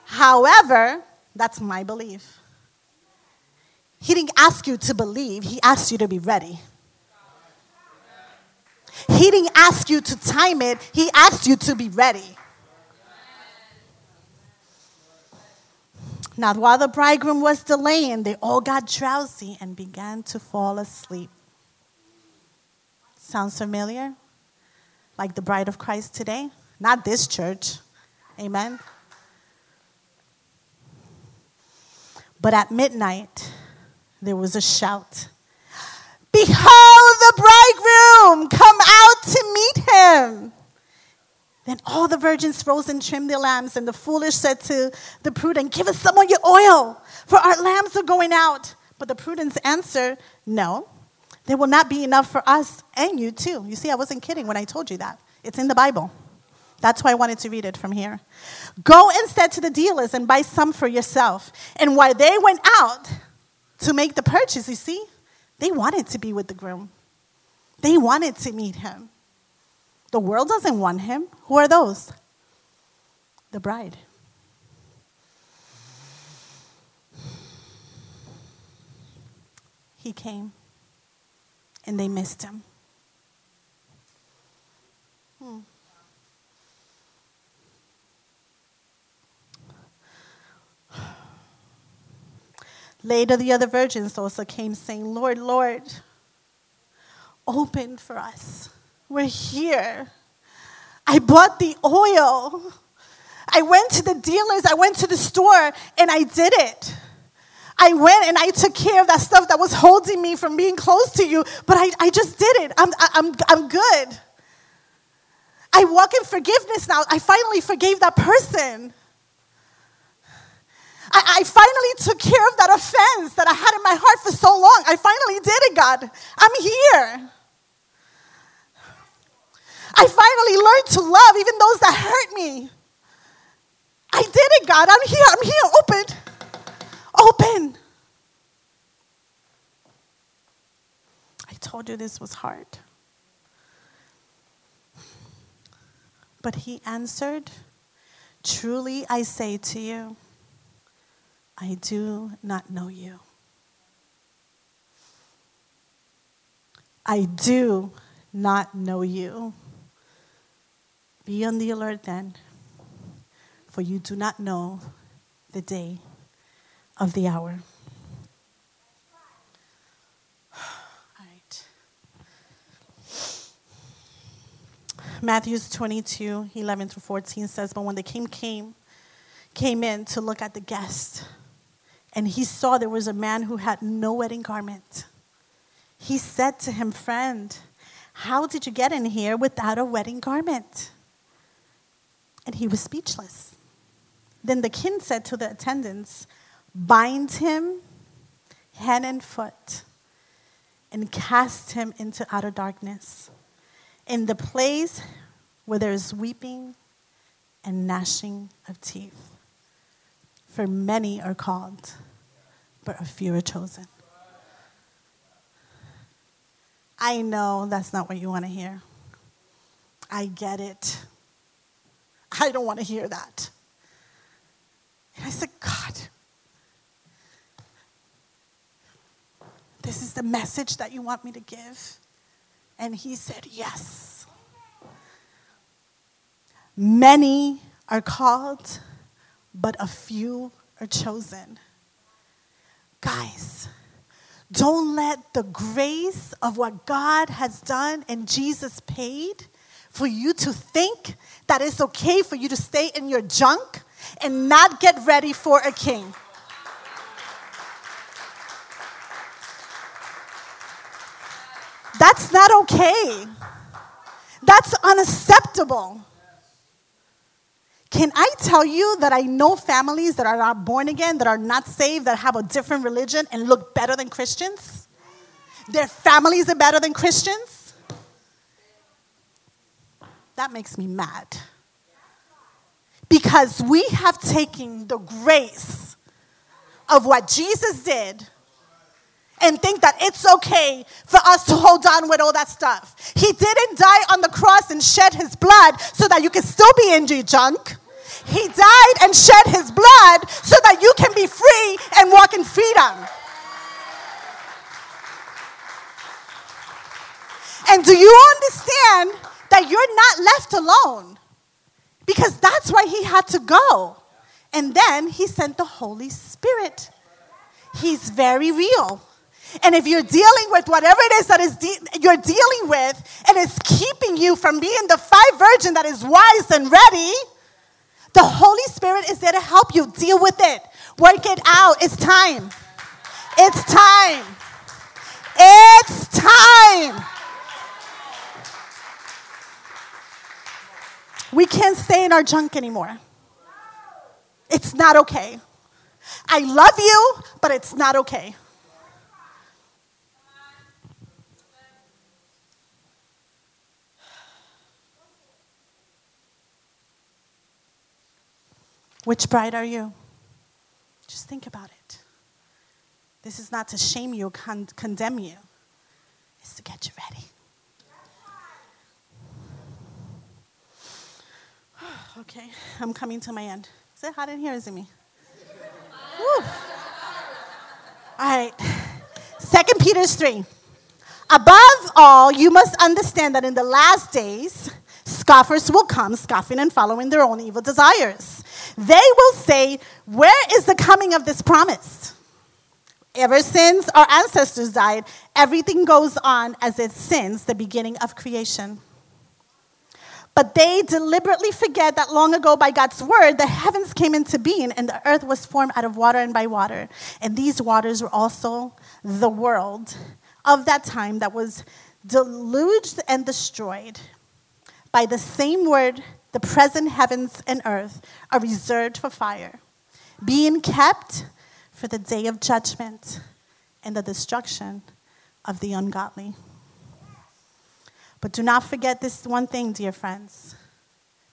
[SPEAKER 2] However, that's my belief. He didn't ask you to believe, He asked you to be ready. He didn't ask you to time it, He asked you to be ready. Now, while the bridegroom was delaying, they all got drowsy and began to fall asleep. Sounds familiar? Like the bride of Christ today? Not this church. Amen. But at midnight, there was a shout Behold the bridegroom! Come out to meet him. Then all the virgins rose and trimmed their lamps, and the foolish said to the prudent, Give us some of your oil, for our lamps are going out. But the prudent answered, No, there will not be enough for us and you too. You see, I wasn't kidding when I told you that. It's in the Bible. That's why I wanted to read it from here. Go instead to the dealers and buy some for yourself. And while they went out to make the purchase, you see, they wanted to be with the groom, they wanted to meet him. The world doesn't want him. Who are those? The bride. He came and they missed him. Later, the other virgins also came, saying, Lord, Lord, open for us. We're here. I bought the oil. I went to the dealers, I went to the store, and I did it. I went and I took care of that stuff that was holding me from being close to you, but I, I just did it. I'm, I'm, I'm good. I walk in forgiveness now. I finally forgave that person. I, I, finally took care of that offense that I had in my heart for so long. I finally did it, God. I'm here. I finally learned to love even those that hurt me. I did it, God. I'm here. I'm here. Open. Open. I told you this was hard. But he answered, Truly I say to you, I do not know you. I do not know you. Be on the alert then, for you do not know the day of the hour. All right. Matthew 22, 11 through 14 says, But when the king came, came in to look at the guest, and he saw there was a man who had no wedding garment. He said to him, Friend, how did you get in here without a wedding garment? And he was speechless. Then the king said to the attendants, Bind him hand and foot and cast him into outer darkness, in the place where there is weeping and gnashing of teeth. For many are called, but a few are chosen. I know that's not what you want to hear. I get it. I don't want to hear that. And I said, God, this is the message that you want me to give? And he said, Yes. Many are called, but a few are chosen. Guys, don't let the grace of what God has done and Jesus paid for you to think that it's okay for you to stay in your junk and not get ready for a king. That's not okay. That's unacceptable. Can I tell you that I know families that are not born again, that are not saved, that have a different religion and look better than Christians? Their families are better than Christians? That makes me mad. Because we have taken the grace of what Jesus did and think that it's okay for us to hold on with all that stuff. He didn't die on the cross and shed his blood so that you can still be in your junk. He died and shed his blood so that you can be free and walk in freedom. And do you understand that you're not left alone? Because that's why he had to go. And then he sent the Holy Spirit. He's very real. And if you're dealing with whatever it is that is de- you're dealing with and is keeping you from being the five virgin that is wise and ready, the Holy Spirit is there to help you deal with it. Work it out. It's time. It's time. It's time. We can't stay in our junk anymore. It's not okay. I love you, but it's not okay. Which bride are you? Just think about it. This is not to shame you, con- condemn you, it's to get you ready. okay, I'm coming to my end. Is it hot in here? Is it me? All right. Second Peter 3. Above all, you must understand that in the last days, scoffers will come, scoffing and following their own evil desires. They will say, Where is the coming of this promise? Ever since our ancestors died, everything goes on as it since the beginning of creation. But they deliberately forget that long ago, by God's word, the heavens came into being and the earth was formed out of water and by water. And these waters were also the world of that time that was deluged and destroyed. By the same word, the present heavens and earth are reserved for fire, being kept for the day of judgment and the destruction of the ungodly. But do not forget this one thing, dear friends.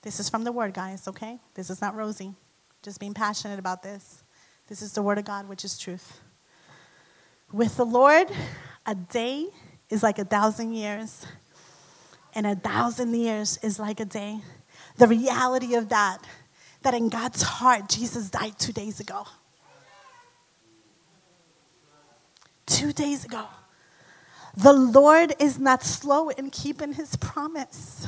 [SPEAKER 2] This is from the Word, guys, okay? This is not Rosie. Just being passionate about this. This is the Word of God, which is truth. With the Lord, a day is like a thousand years, and a thousand years is like a day. The reality of that, that in God's heart, Jesus died two days ago. Two days ago. The Lord is not slow in keeping his promise.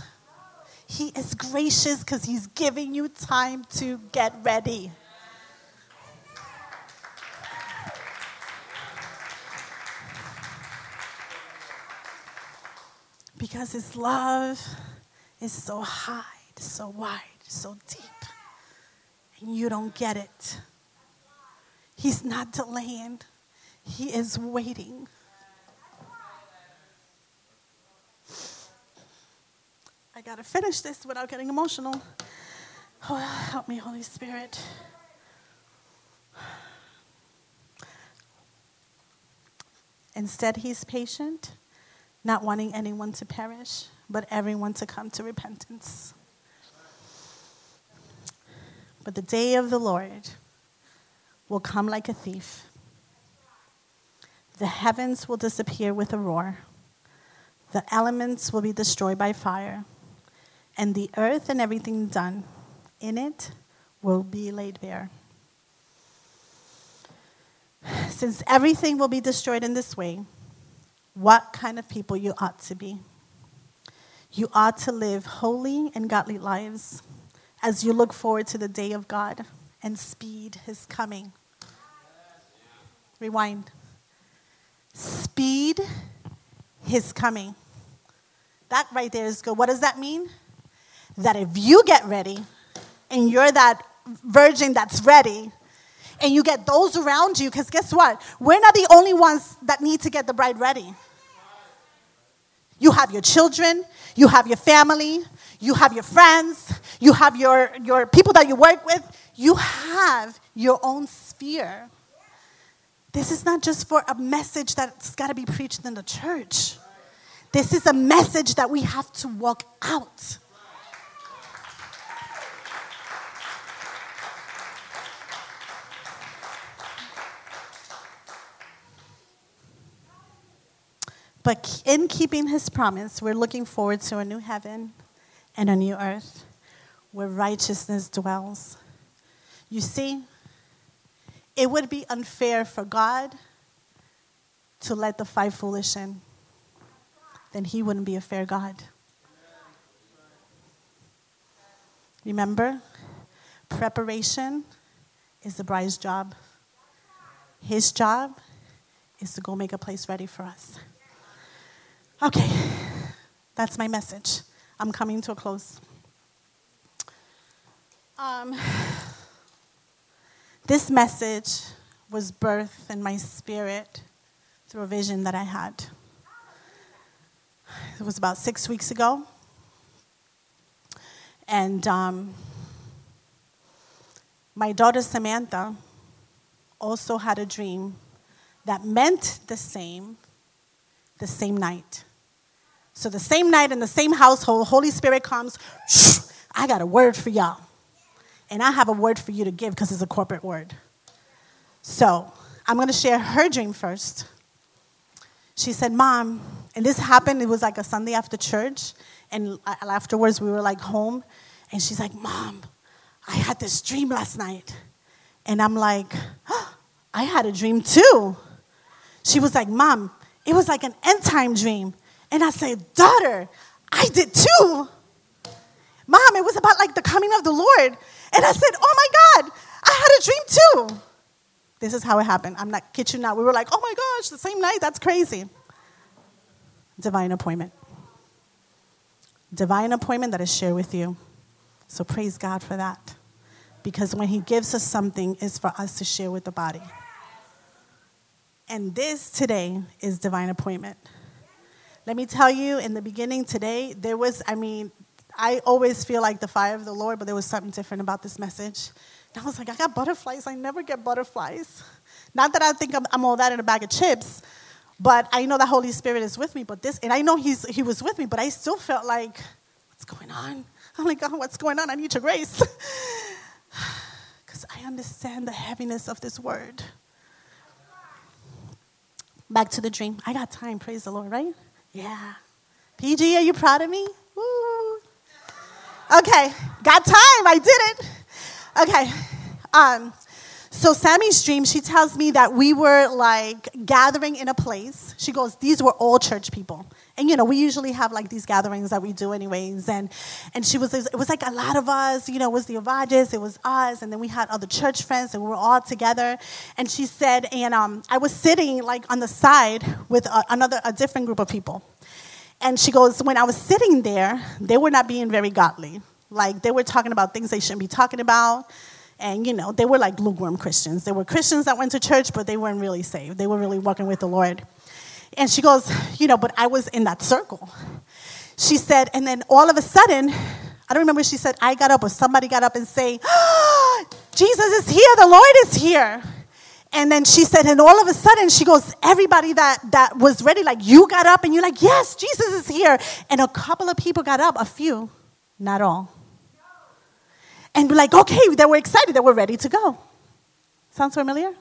[SPEAKER 2] He is gracious because he's giving you time to get ready. Because his love is so high, so wide, so deep, and you don't get it. He's not delaying, he is waiting. I got to finish this without getting emotional. Oh, help me, Holy Spirit. Instead, he's patient, not wanting anyone to perish, but everyone to come to repentance. But the day of the Lord will come like a thief. The heavens will disappear with a roar, the elements will be destroyed by fire and the earth and everything done in it will be laid bare. Since everything will be destroyed in this way, what kind of people you ought to be? You ought to live holy and godly lives as you look forward to the day of God and speed his coming. Rewind. Speed his coming. That right there is good. What does that mean? That if you get ready and you're that virgin that's ready, and you get those around you, because guess what? We're not the only ones that need to get the bride ready. You have your children, you have your family, you have your friends, you have your, your people that you work with, you have your own sphere. This is not just for a message that's got to be preached in the church. This is a message that we have to walk out. But in keeping his promise, we're looking forward to a new heaven and a new earth where righteousness dwells. You see, it would be unfair for God to let the five foolish in. Then he wouldn't be a fair God. Remember, preparation is the bride's job. His job is to go make a place ready for us. Okay, that's my message. I'm coming to a close. Um, this message was birthed in my spirit through a vision that I had. It was about six weeks ago. And um, my daughter Samantha also had a dream that meant the same the same night. So the same night in the same household, Holy Spirit comes, I got a word for y'all. And I have a word for you to give because it's a corporate word. So I'm going to share her dream first. She said, Mom, and this happened, it was like a Sunday after church. And afterwards, we were like home. And she's like, Mom, I had this dream last night. And I'm like, oh, I had a dream too. She was like, Mom, it was like an end time dream. And I said, Daughter, I did too. Mom, it was about like the coming of the Lord. And I said, Oh my God, I had a dream too. This is how it happened. I'm not kidding now. We were like, Oh my gosh, the same night? That's crazy. Divine appointment. Divine appointment that I share with you. So praise God for that. Because when He gives us something, it's for us to share with the body. And this today is divine appointment. Let me tell you, in the beginning today, there was, I mean, I always feel like the fire of the Lord, but there was something different about this message. And I was like, I got butterflies. I never get butterflies. Not that I think I'm, I'm all that in a bag of chips, but I know the Holy Spirit is with me. But this, and I know he's, He was with me, but I still felt like, what's going on? I'm like, God, what's going on? I need your grace. Because I understand the heaviness of this word. Back to the dream. I got time, praise the Lord, right? Yeah. PG, are you proud of me? Woo. Okay, got time. I did it. Okay. Um, so Sammy's dream, she tells me that we were like gathering in a place. She goes, these were all church people. And you know, we usually have like these gatherings that we do anyways. And and she was it was like a lot of us, you know, it was the Ovages, it was us, and then we had other church friends and we were all together. And she said, and um, I was sitting like on the side with a, another a different group of people. And she goes, when I was sitting there, they were not being very godly. Like they were talking about things they shouldn't be talking about. And, you know, they were like lukewarm Christians. They were Christians that went to church, but they weren't really saved. They were really walking with the Lord. And she goes, You know, but I was in that circle. She said, and then all of a sudden, I don't remember she said, I got up or somebody got up and say, oh, Jesus is here, the Lord is here. And then she said, and all of a sudden she goes, everybody that, that was ready, like you got up and you're like, yes, Jesus is here. And a couple of people got up, a few, not all. And we're like, okay, they were excited, they were ready to go. Sounds familiar?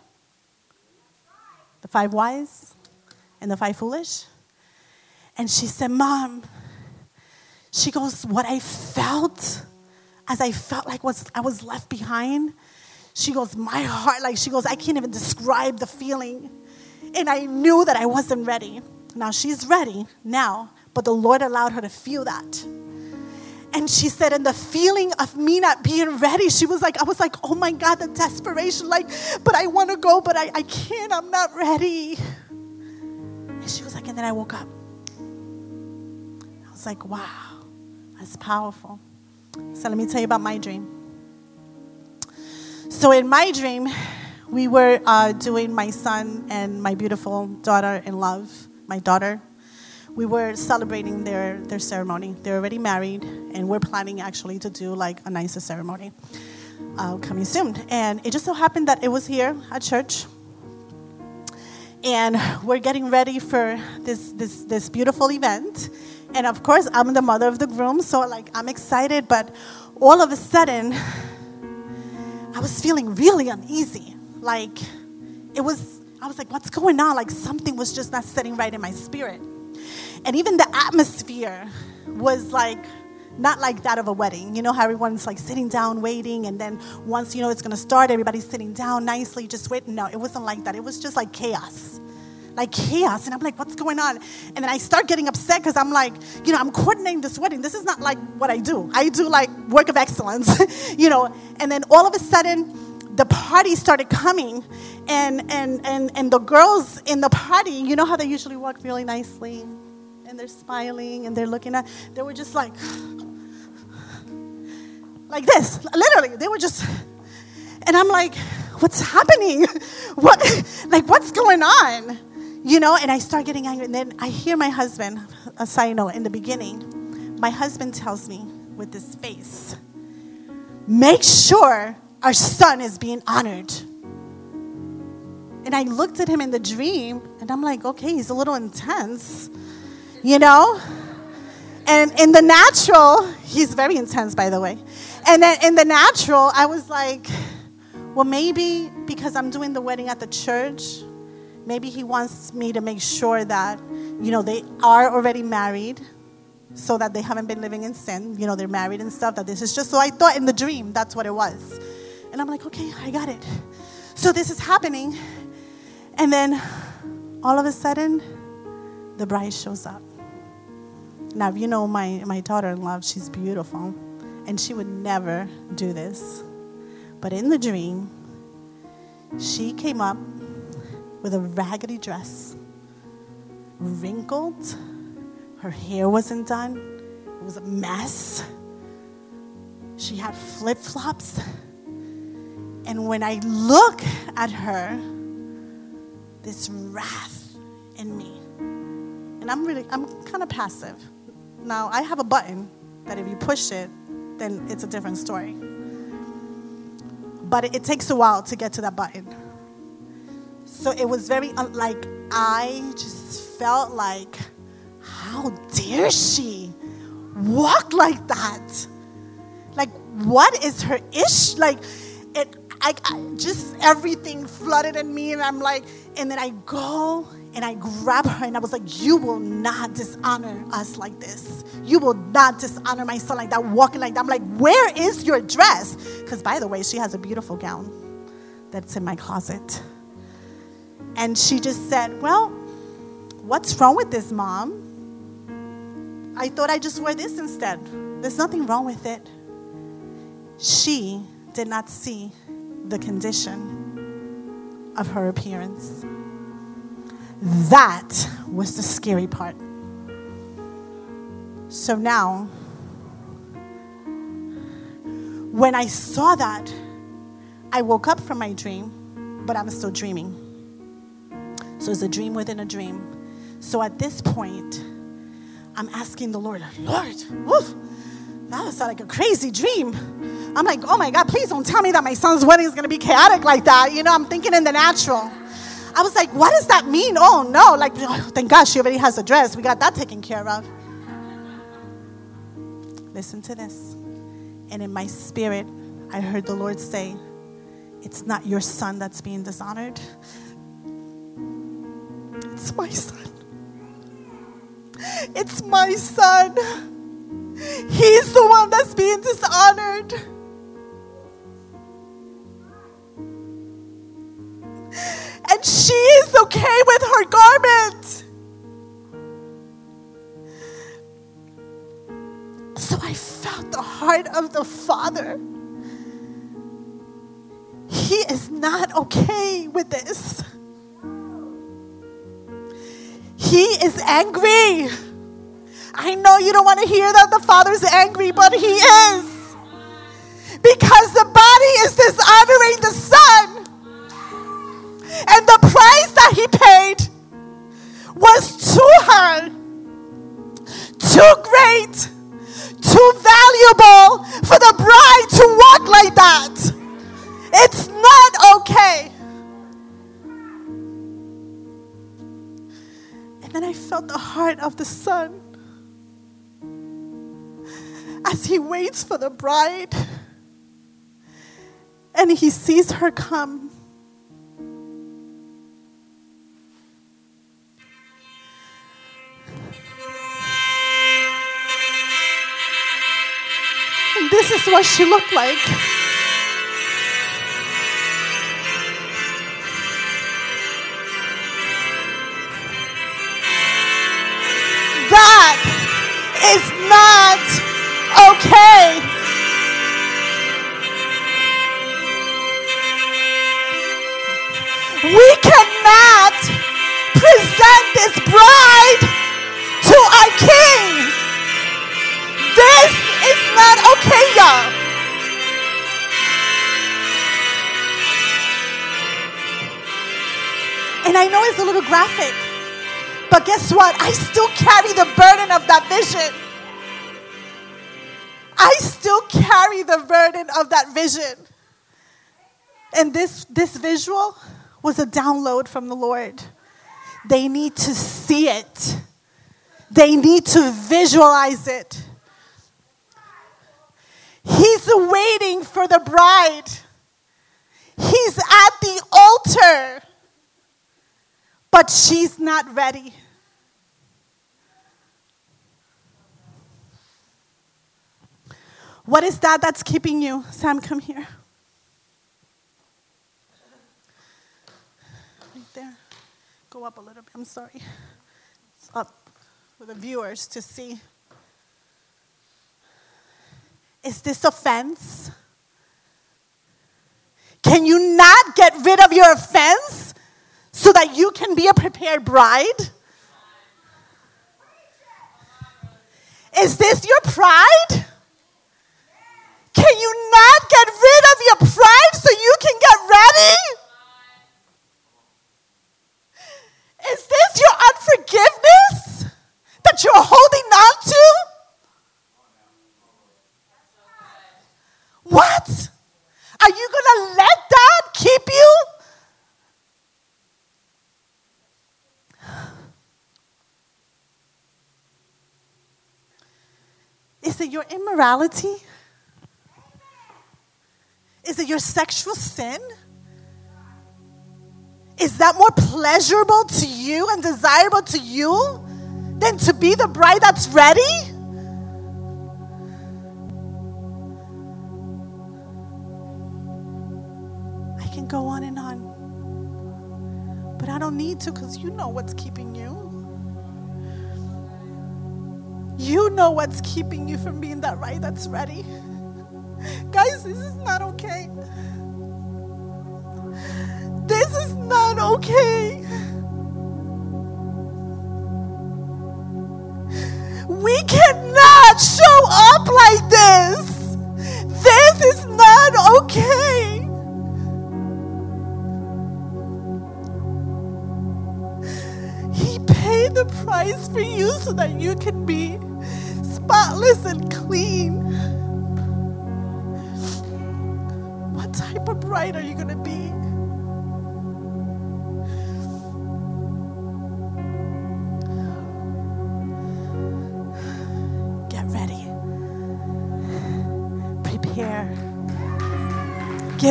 [SPEAKER 2] The five wise? and the five foolish. And she said, Mom, she goes, What I felt as I felt like was I was left behind, she goes, My heart, like she goes, I can't even describe the feeling. And I knew that I wasn't ready. Now she's ready now, but the Lord allowed her to feel that. And she said, and the feeling of me not being ready, she was like, I was like, oh my God, the desperation, like, but I want to go, but I, I can't, I'm not ready. And she was like, and then I woke up. I was like, wow, that's powerful. So let me tell you about my dream. So in my dream, we were uh, doing my son and my beautiful daughter in love, my daughter. We were celebrating their, their ceremony. They're already married, and we're planning actually to do like a nicer ceremony uh, coming soon. And it just so happened that it was here at church. And we're getting ready for this, this, this beautiful event. And of course, I'm the mother of the groom, so like I'm excited, but all of a sudden, I was feeling really uneasy. Like it was, I was like, what's going on? Like something was just not sitting right in my spirit. And even the atmosphere was like not like that of a wedding. You know how everyone's like sitting down waiting, and then once you know it's gonna start, everybody's sitting down nicely, just waiting. No, it wasn't like that. It was just like chaos. Like chaos. And I'm like, what's going on? And then I start getting upset because I'm like, you know, I'm coordinating this wedding. This is not like what I do. I do like work of excellence, you know. And then all of a sudden, the party started coming and and and and the girls in the party you know how they usually walk really nicely and they're smiling and they're looking at they were just like like this literally they were just and i'm like what's happening? What like what's going on? You know and i start getting angry and then i hear my husband a side note in the beginning my husband tells me with this face make sure our son is being honored. And i looked at him in the dream and i'm like okay he's a little intense you know and in the natural he's very intense by the way and then in the natural, I was like, well, maybe because I'm doing the wedding at the church, maybe he wants me to make sure that, you know, they are already married so that they haven't been living in sin. You know, they're married and stuff, that this is just so I thought in the dream that's what it was. And I'm like, okay, I got it. So this is happening. And then all of a sudden, the bride shows up. Now, if you know my, my daughter in law, she's beautiful. And she would never do this. But in the dream, she came up with a raggedy dress, wrinkled. Her hair wasn't done, it was a mess. She had flip flops. And when I look at her, this wrath in me. And I'm really, I'm kind of passive. Now, I have a button that if you push it, then it's a different story. But it, takes a while to get to that button. So it was very, like, I just felt like, how dare she walk like that? Like, what is her ish? Like, it, I, I just everything flooded in me, and I'm like, and then I go and I grab her and I was like, You will not dishonor us like this. You will not dishonor my son like that, walking like that. I'm like, Where is your dress? Because, by the way, she has a beautiful gown that's in my closet. And she just said, Well, what's wrong with this, mom? I thought I'd just wear this instead. There's nothing wrong with it. She did not see the condition of her appearance. That was the scary part. So now, when I saw that, I woke up from my dream, but I'm still dreaming. So it's a dream within a dream. So at this point, I'm asking the Lord, Lord, woof, that was like a crazy dream. I'm like, oh my God, please don't tell me that my son's wedding is gonna be chaotic like that. You know, I'm thinking in the natural. I was like, what does that mean? Oh no, like, oh, thank God she already has a dress. We got that taken care of. Listen to this. And in my spirit, I heard the Lord say, It's not your son that's being dishonored, it's my son. It's my son. He's the one that's being dishonored. And she is okay with her garment. So I felt the heart of the Father. He is not okay with this. He is angry. I know you don't want to hear that the Father's angry, but He is. Because the body is dishonoring the Son. And the price that He paid was too hard, too great, too valuable for the bride to walk like that. It's not okay. And then I felt the heart of the Son as he waits for the bride and he sees her come. This is what she looked like. Visual was a download from the Lord. They need to see it, they need to visualize it. He's waiting for the bride, he's at the altar, but she's not ready. What is that that's keeping you? Sam, come here. Right there. Go up a little bit. I'm sorry. It's up for the viewers to see. Is this offense? Can you not get rid of your offense so that you can be a prepared bride? Is this your pride? Can you not get rid of your pride so you can get ready? Your unforgiveness that you're holding on to? What? Are you going to let that keep you? Is it your immorality? Is it your sexual sin? Is that more pleasurable to you and desirable to you than to be the bride that's ready? I can go on and on, but I don't need to because you know what's keeping you. You know what's keeping you from being that bride that's ready. Guys, this is not okay. Okay.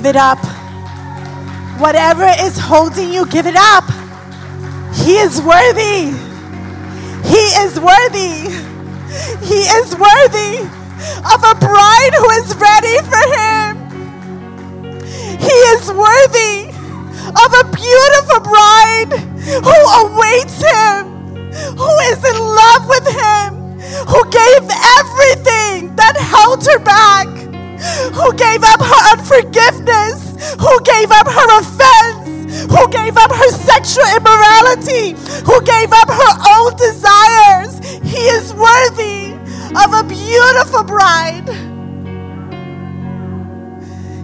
[SPEAKER 2] It up. Whatever is holding you, give it up. He is worthy. He is worthy. He is worthy of a bride who is ready for him. He is worthy of a beautiful bride who awaits him, who is in love with him, who gave everything that held her back, who gave up her unforgiveness, who gave up her offense, who gave up her sexual immorality, who gave up her own desires. He is worthy of a beautiful bride.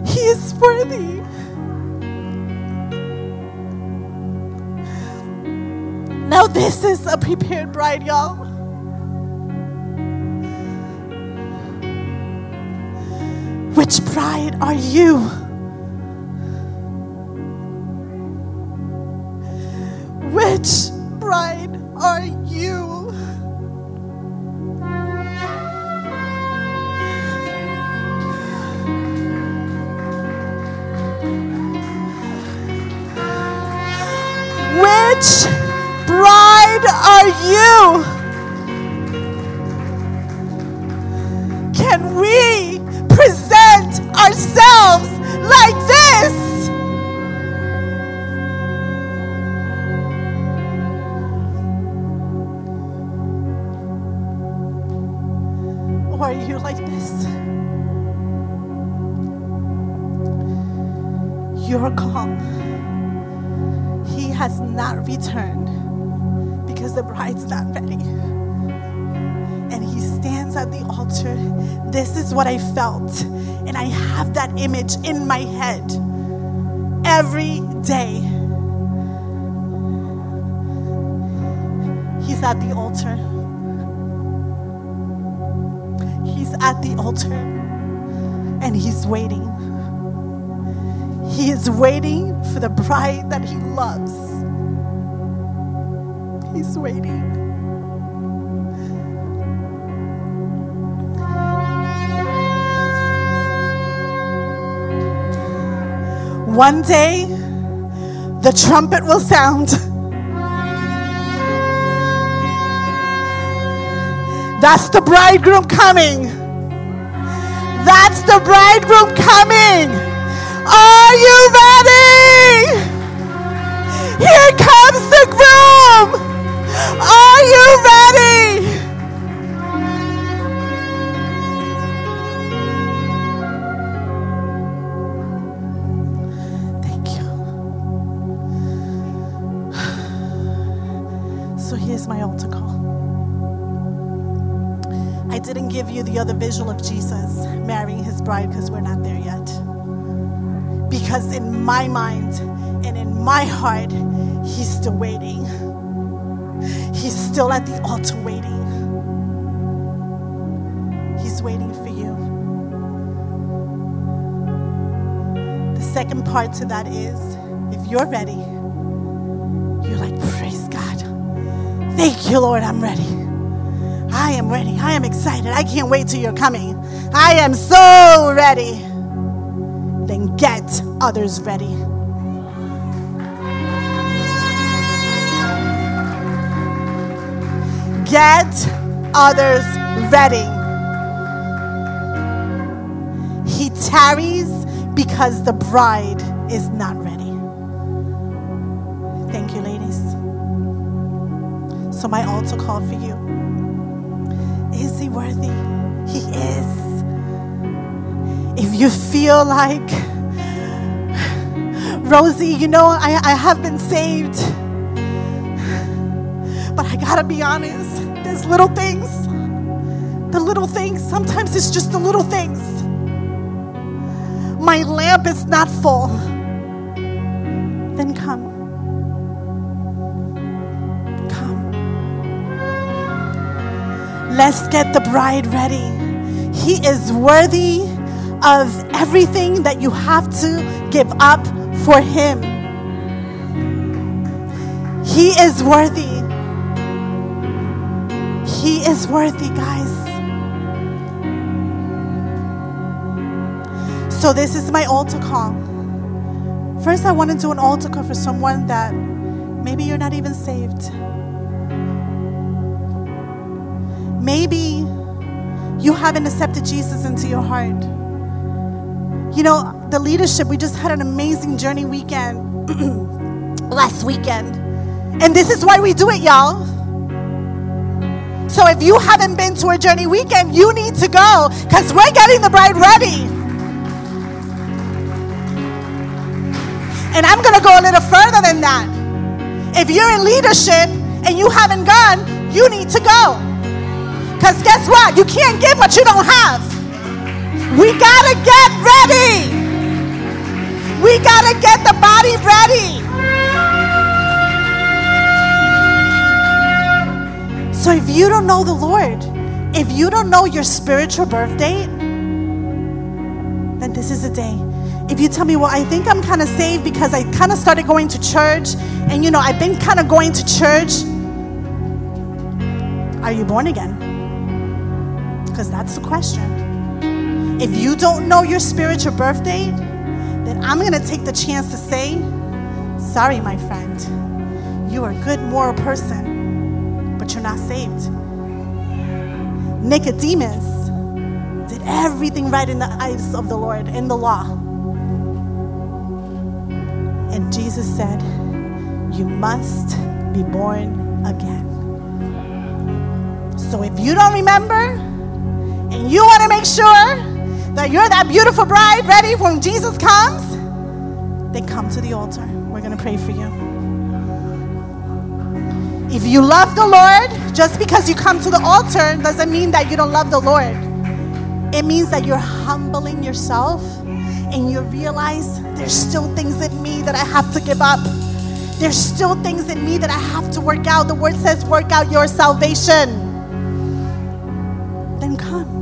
[SPEAKER 2] He is worthy. Now, this is a prepared bride, y'all. Which bride are you? Which bride are you? Which bride are you? Can we present ourselves like this? Or are you like this? Your call. He has not returned because the bride's not ready. And he stands at the altar. This is what I felt. And I have that image in my head every day. He's at the altar. He's at the altar and he's waiting. He is waiting for the bride that he loves. He's waiting. One day, the trumpet will sound. That's the bridegroom coming. That's the bridegroom coming. Are you ready? Here comes the groom. Are you ready? The visual of Jesus marrying his bride because we're not there yet. Because in my mind and in my heart, he's still waiting. He's still at the altar waiting. He's waiting for you. The second part to that is if you're ready, you're like, praise God. Thank you, Lord, I'm ready. I am ready. I am excited. I can't wait till you're coming. I am so ready. Then get others ready. Get others ready. He tarries because the bride is not ready. Thank you, ladies. So, my altar call for you worthy? He is. If you feel like, Rosie, you know, I, I have been saved, but I gotta be honest, there's little things. The little things, sometimes it's just the little things. My lamp is not full. Then come. Come. Let's get the bride ready. He is worthy of everything that you have to give up for Him. He is worthy. He is worthy, guys. So, this is my altar call. First, I want to do an altar call for someone that maybe you're not even saved. Maybe you haven't accepted Jesus into your heart. You know, the leadership, we just had an amazing journey weekend last weekend. And this is why we do it, y'all. So if you haven't been to a journey weekend, you need to go because we're getting the bride ready. And I'm going to go a little further than that. If you're in leadership and you haven't gone, you need to go. Because guess what? You can't give what you don't have. We gotta get ready. We gotta get the body ready. So if you don't know the Lord, if you don't know your spiritual birth date, then this is the day. If you tell me, well, I think I'm kind of saved because I kind of started going to church and you know, I've been kind of going to church. Are you born again? Because that's the question. If you don't know your spiritual birth date, then I'm going to take the chance to say, sorry, my friend. You are a good moral person, but you're not saved. Nicodemus did everything right in the eyes of the Lord, in the law. And Jesus said, You must be born again. So if you don't remember and you want to make sure that you're that beautiful bride ready when Jesus comes, then come to the altar. We're going to pray for you. If you love the Lord, just because you come to the altar doesn't mean that you don't love the Lord. It means that you're humbling yourself and you realize there's still things in me that I have to give up. There's still things in me that I have to work out. The word says, work out your salvation. Then come.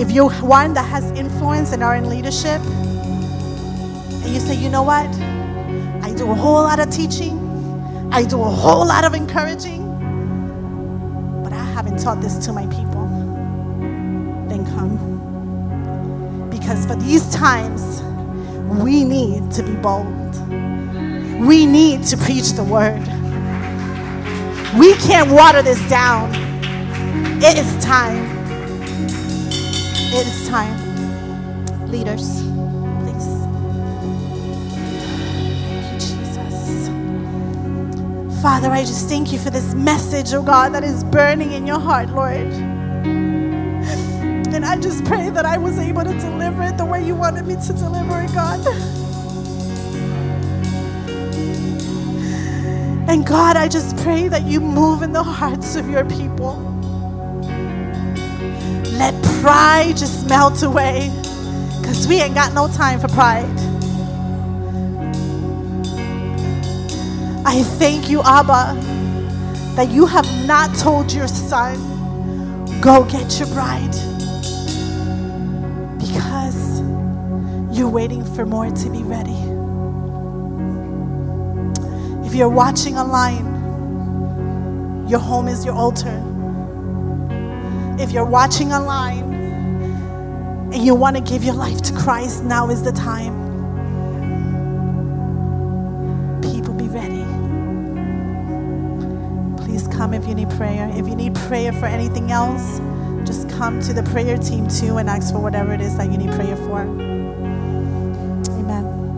[SPEAKER 2] If you're one that has influence and are in leadership, and you say, you know what? I do a whole lot of teaching, I do a whole lot of encouraging, but I haven't taught this to my people. Then come. Because for these times, we need to be bold. We need to preach the word. We can't water this down. It is time. It is time. Leaders, please. Thank you, Jesus. Father, I just thank you for this message, oh God, that is burning in your heart, Lord. And I just pray that I was able to deliver it the way you wanted me to deliver it, God. And God, I just pray that you move in the hearts of your people. Pride just melt away because we ain't got no time for pride. I thank you, Abba, that you have not told your son, go get your bride. Because you're waiting for more to be ready. If you're watching online, your home is your altar. If you're watching online and you want to give your life to Christ, now is the time. People, be ready. Please come if you need prayer. If you need prayer for anything else, just come to the prayer team too and ask for whatever it is that you need prayer for. Amen.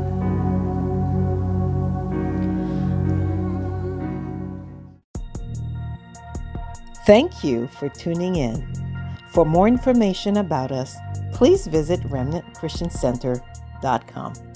[SPEAKER 1] Thank you for tuning in. For more information about us, please visit remnantchristiancenter.com.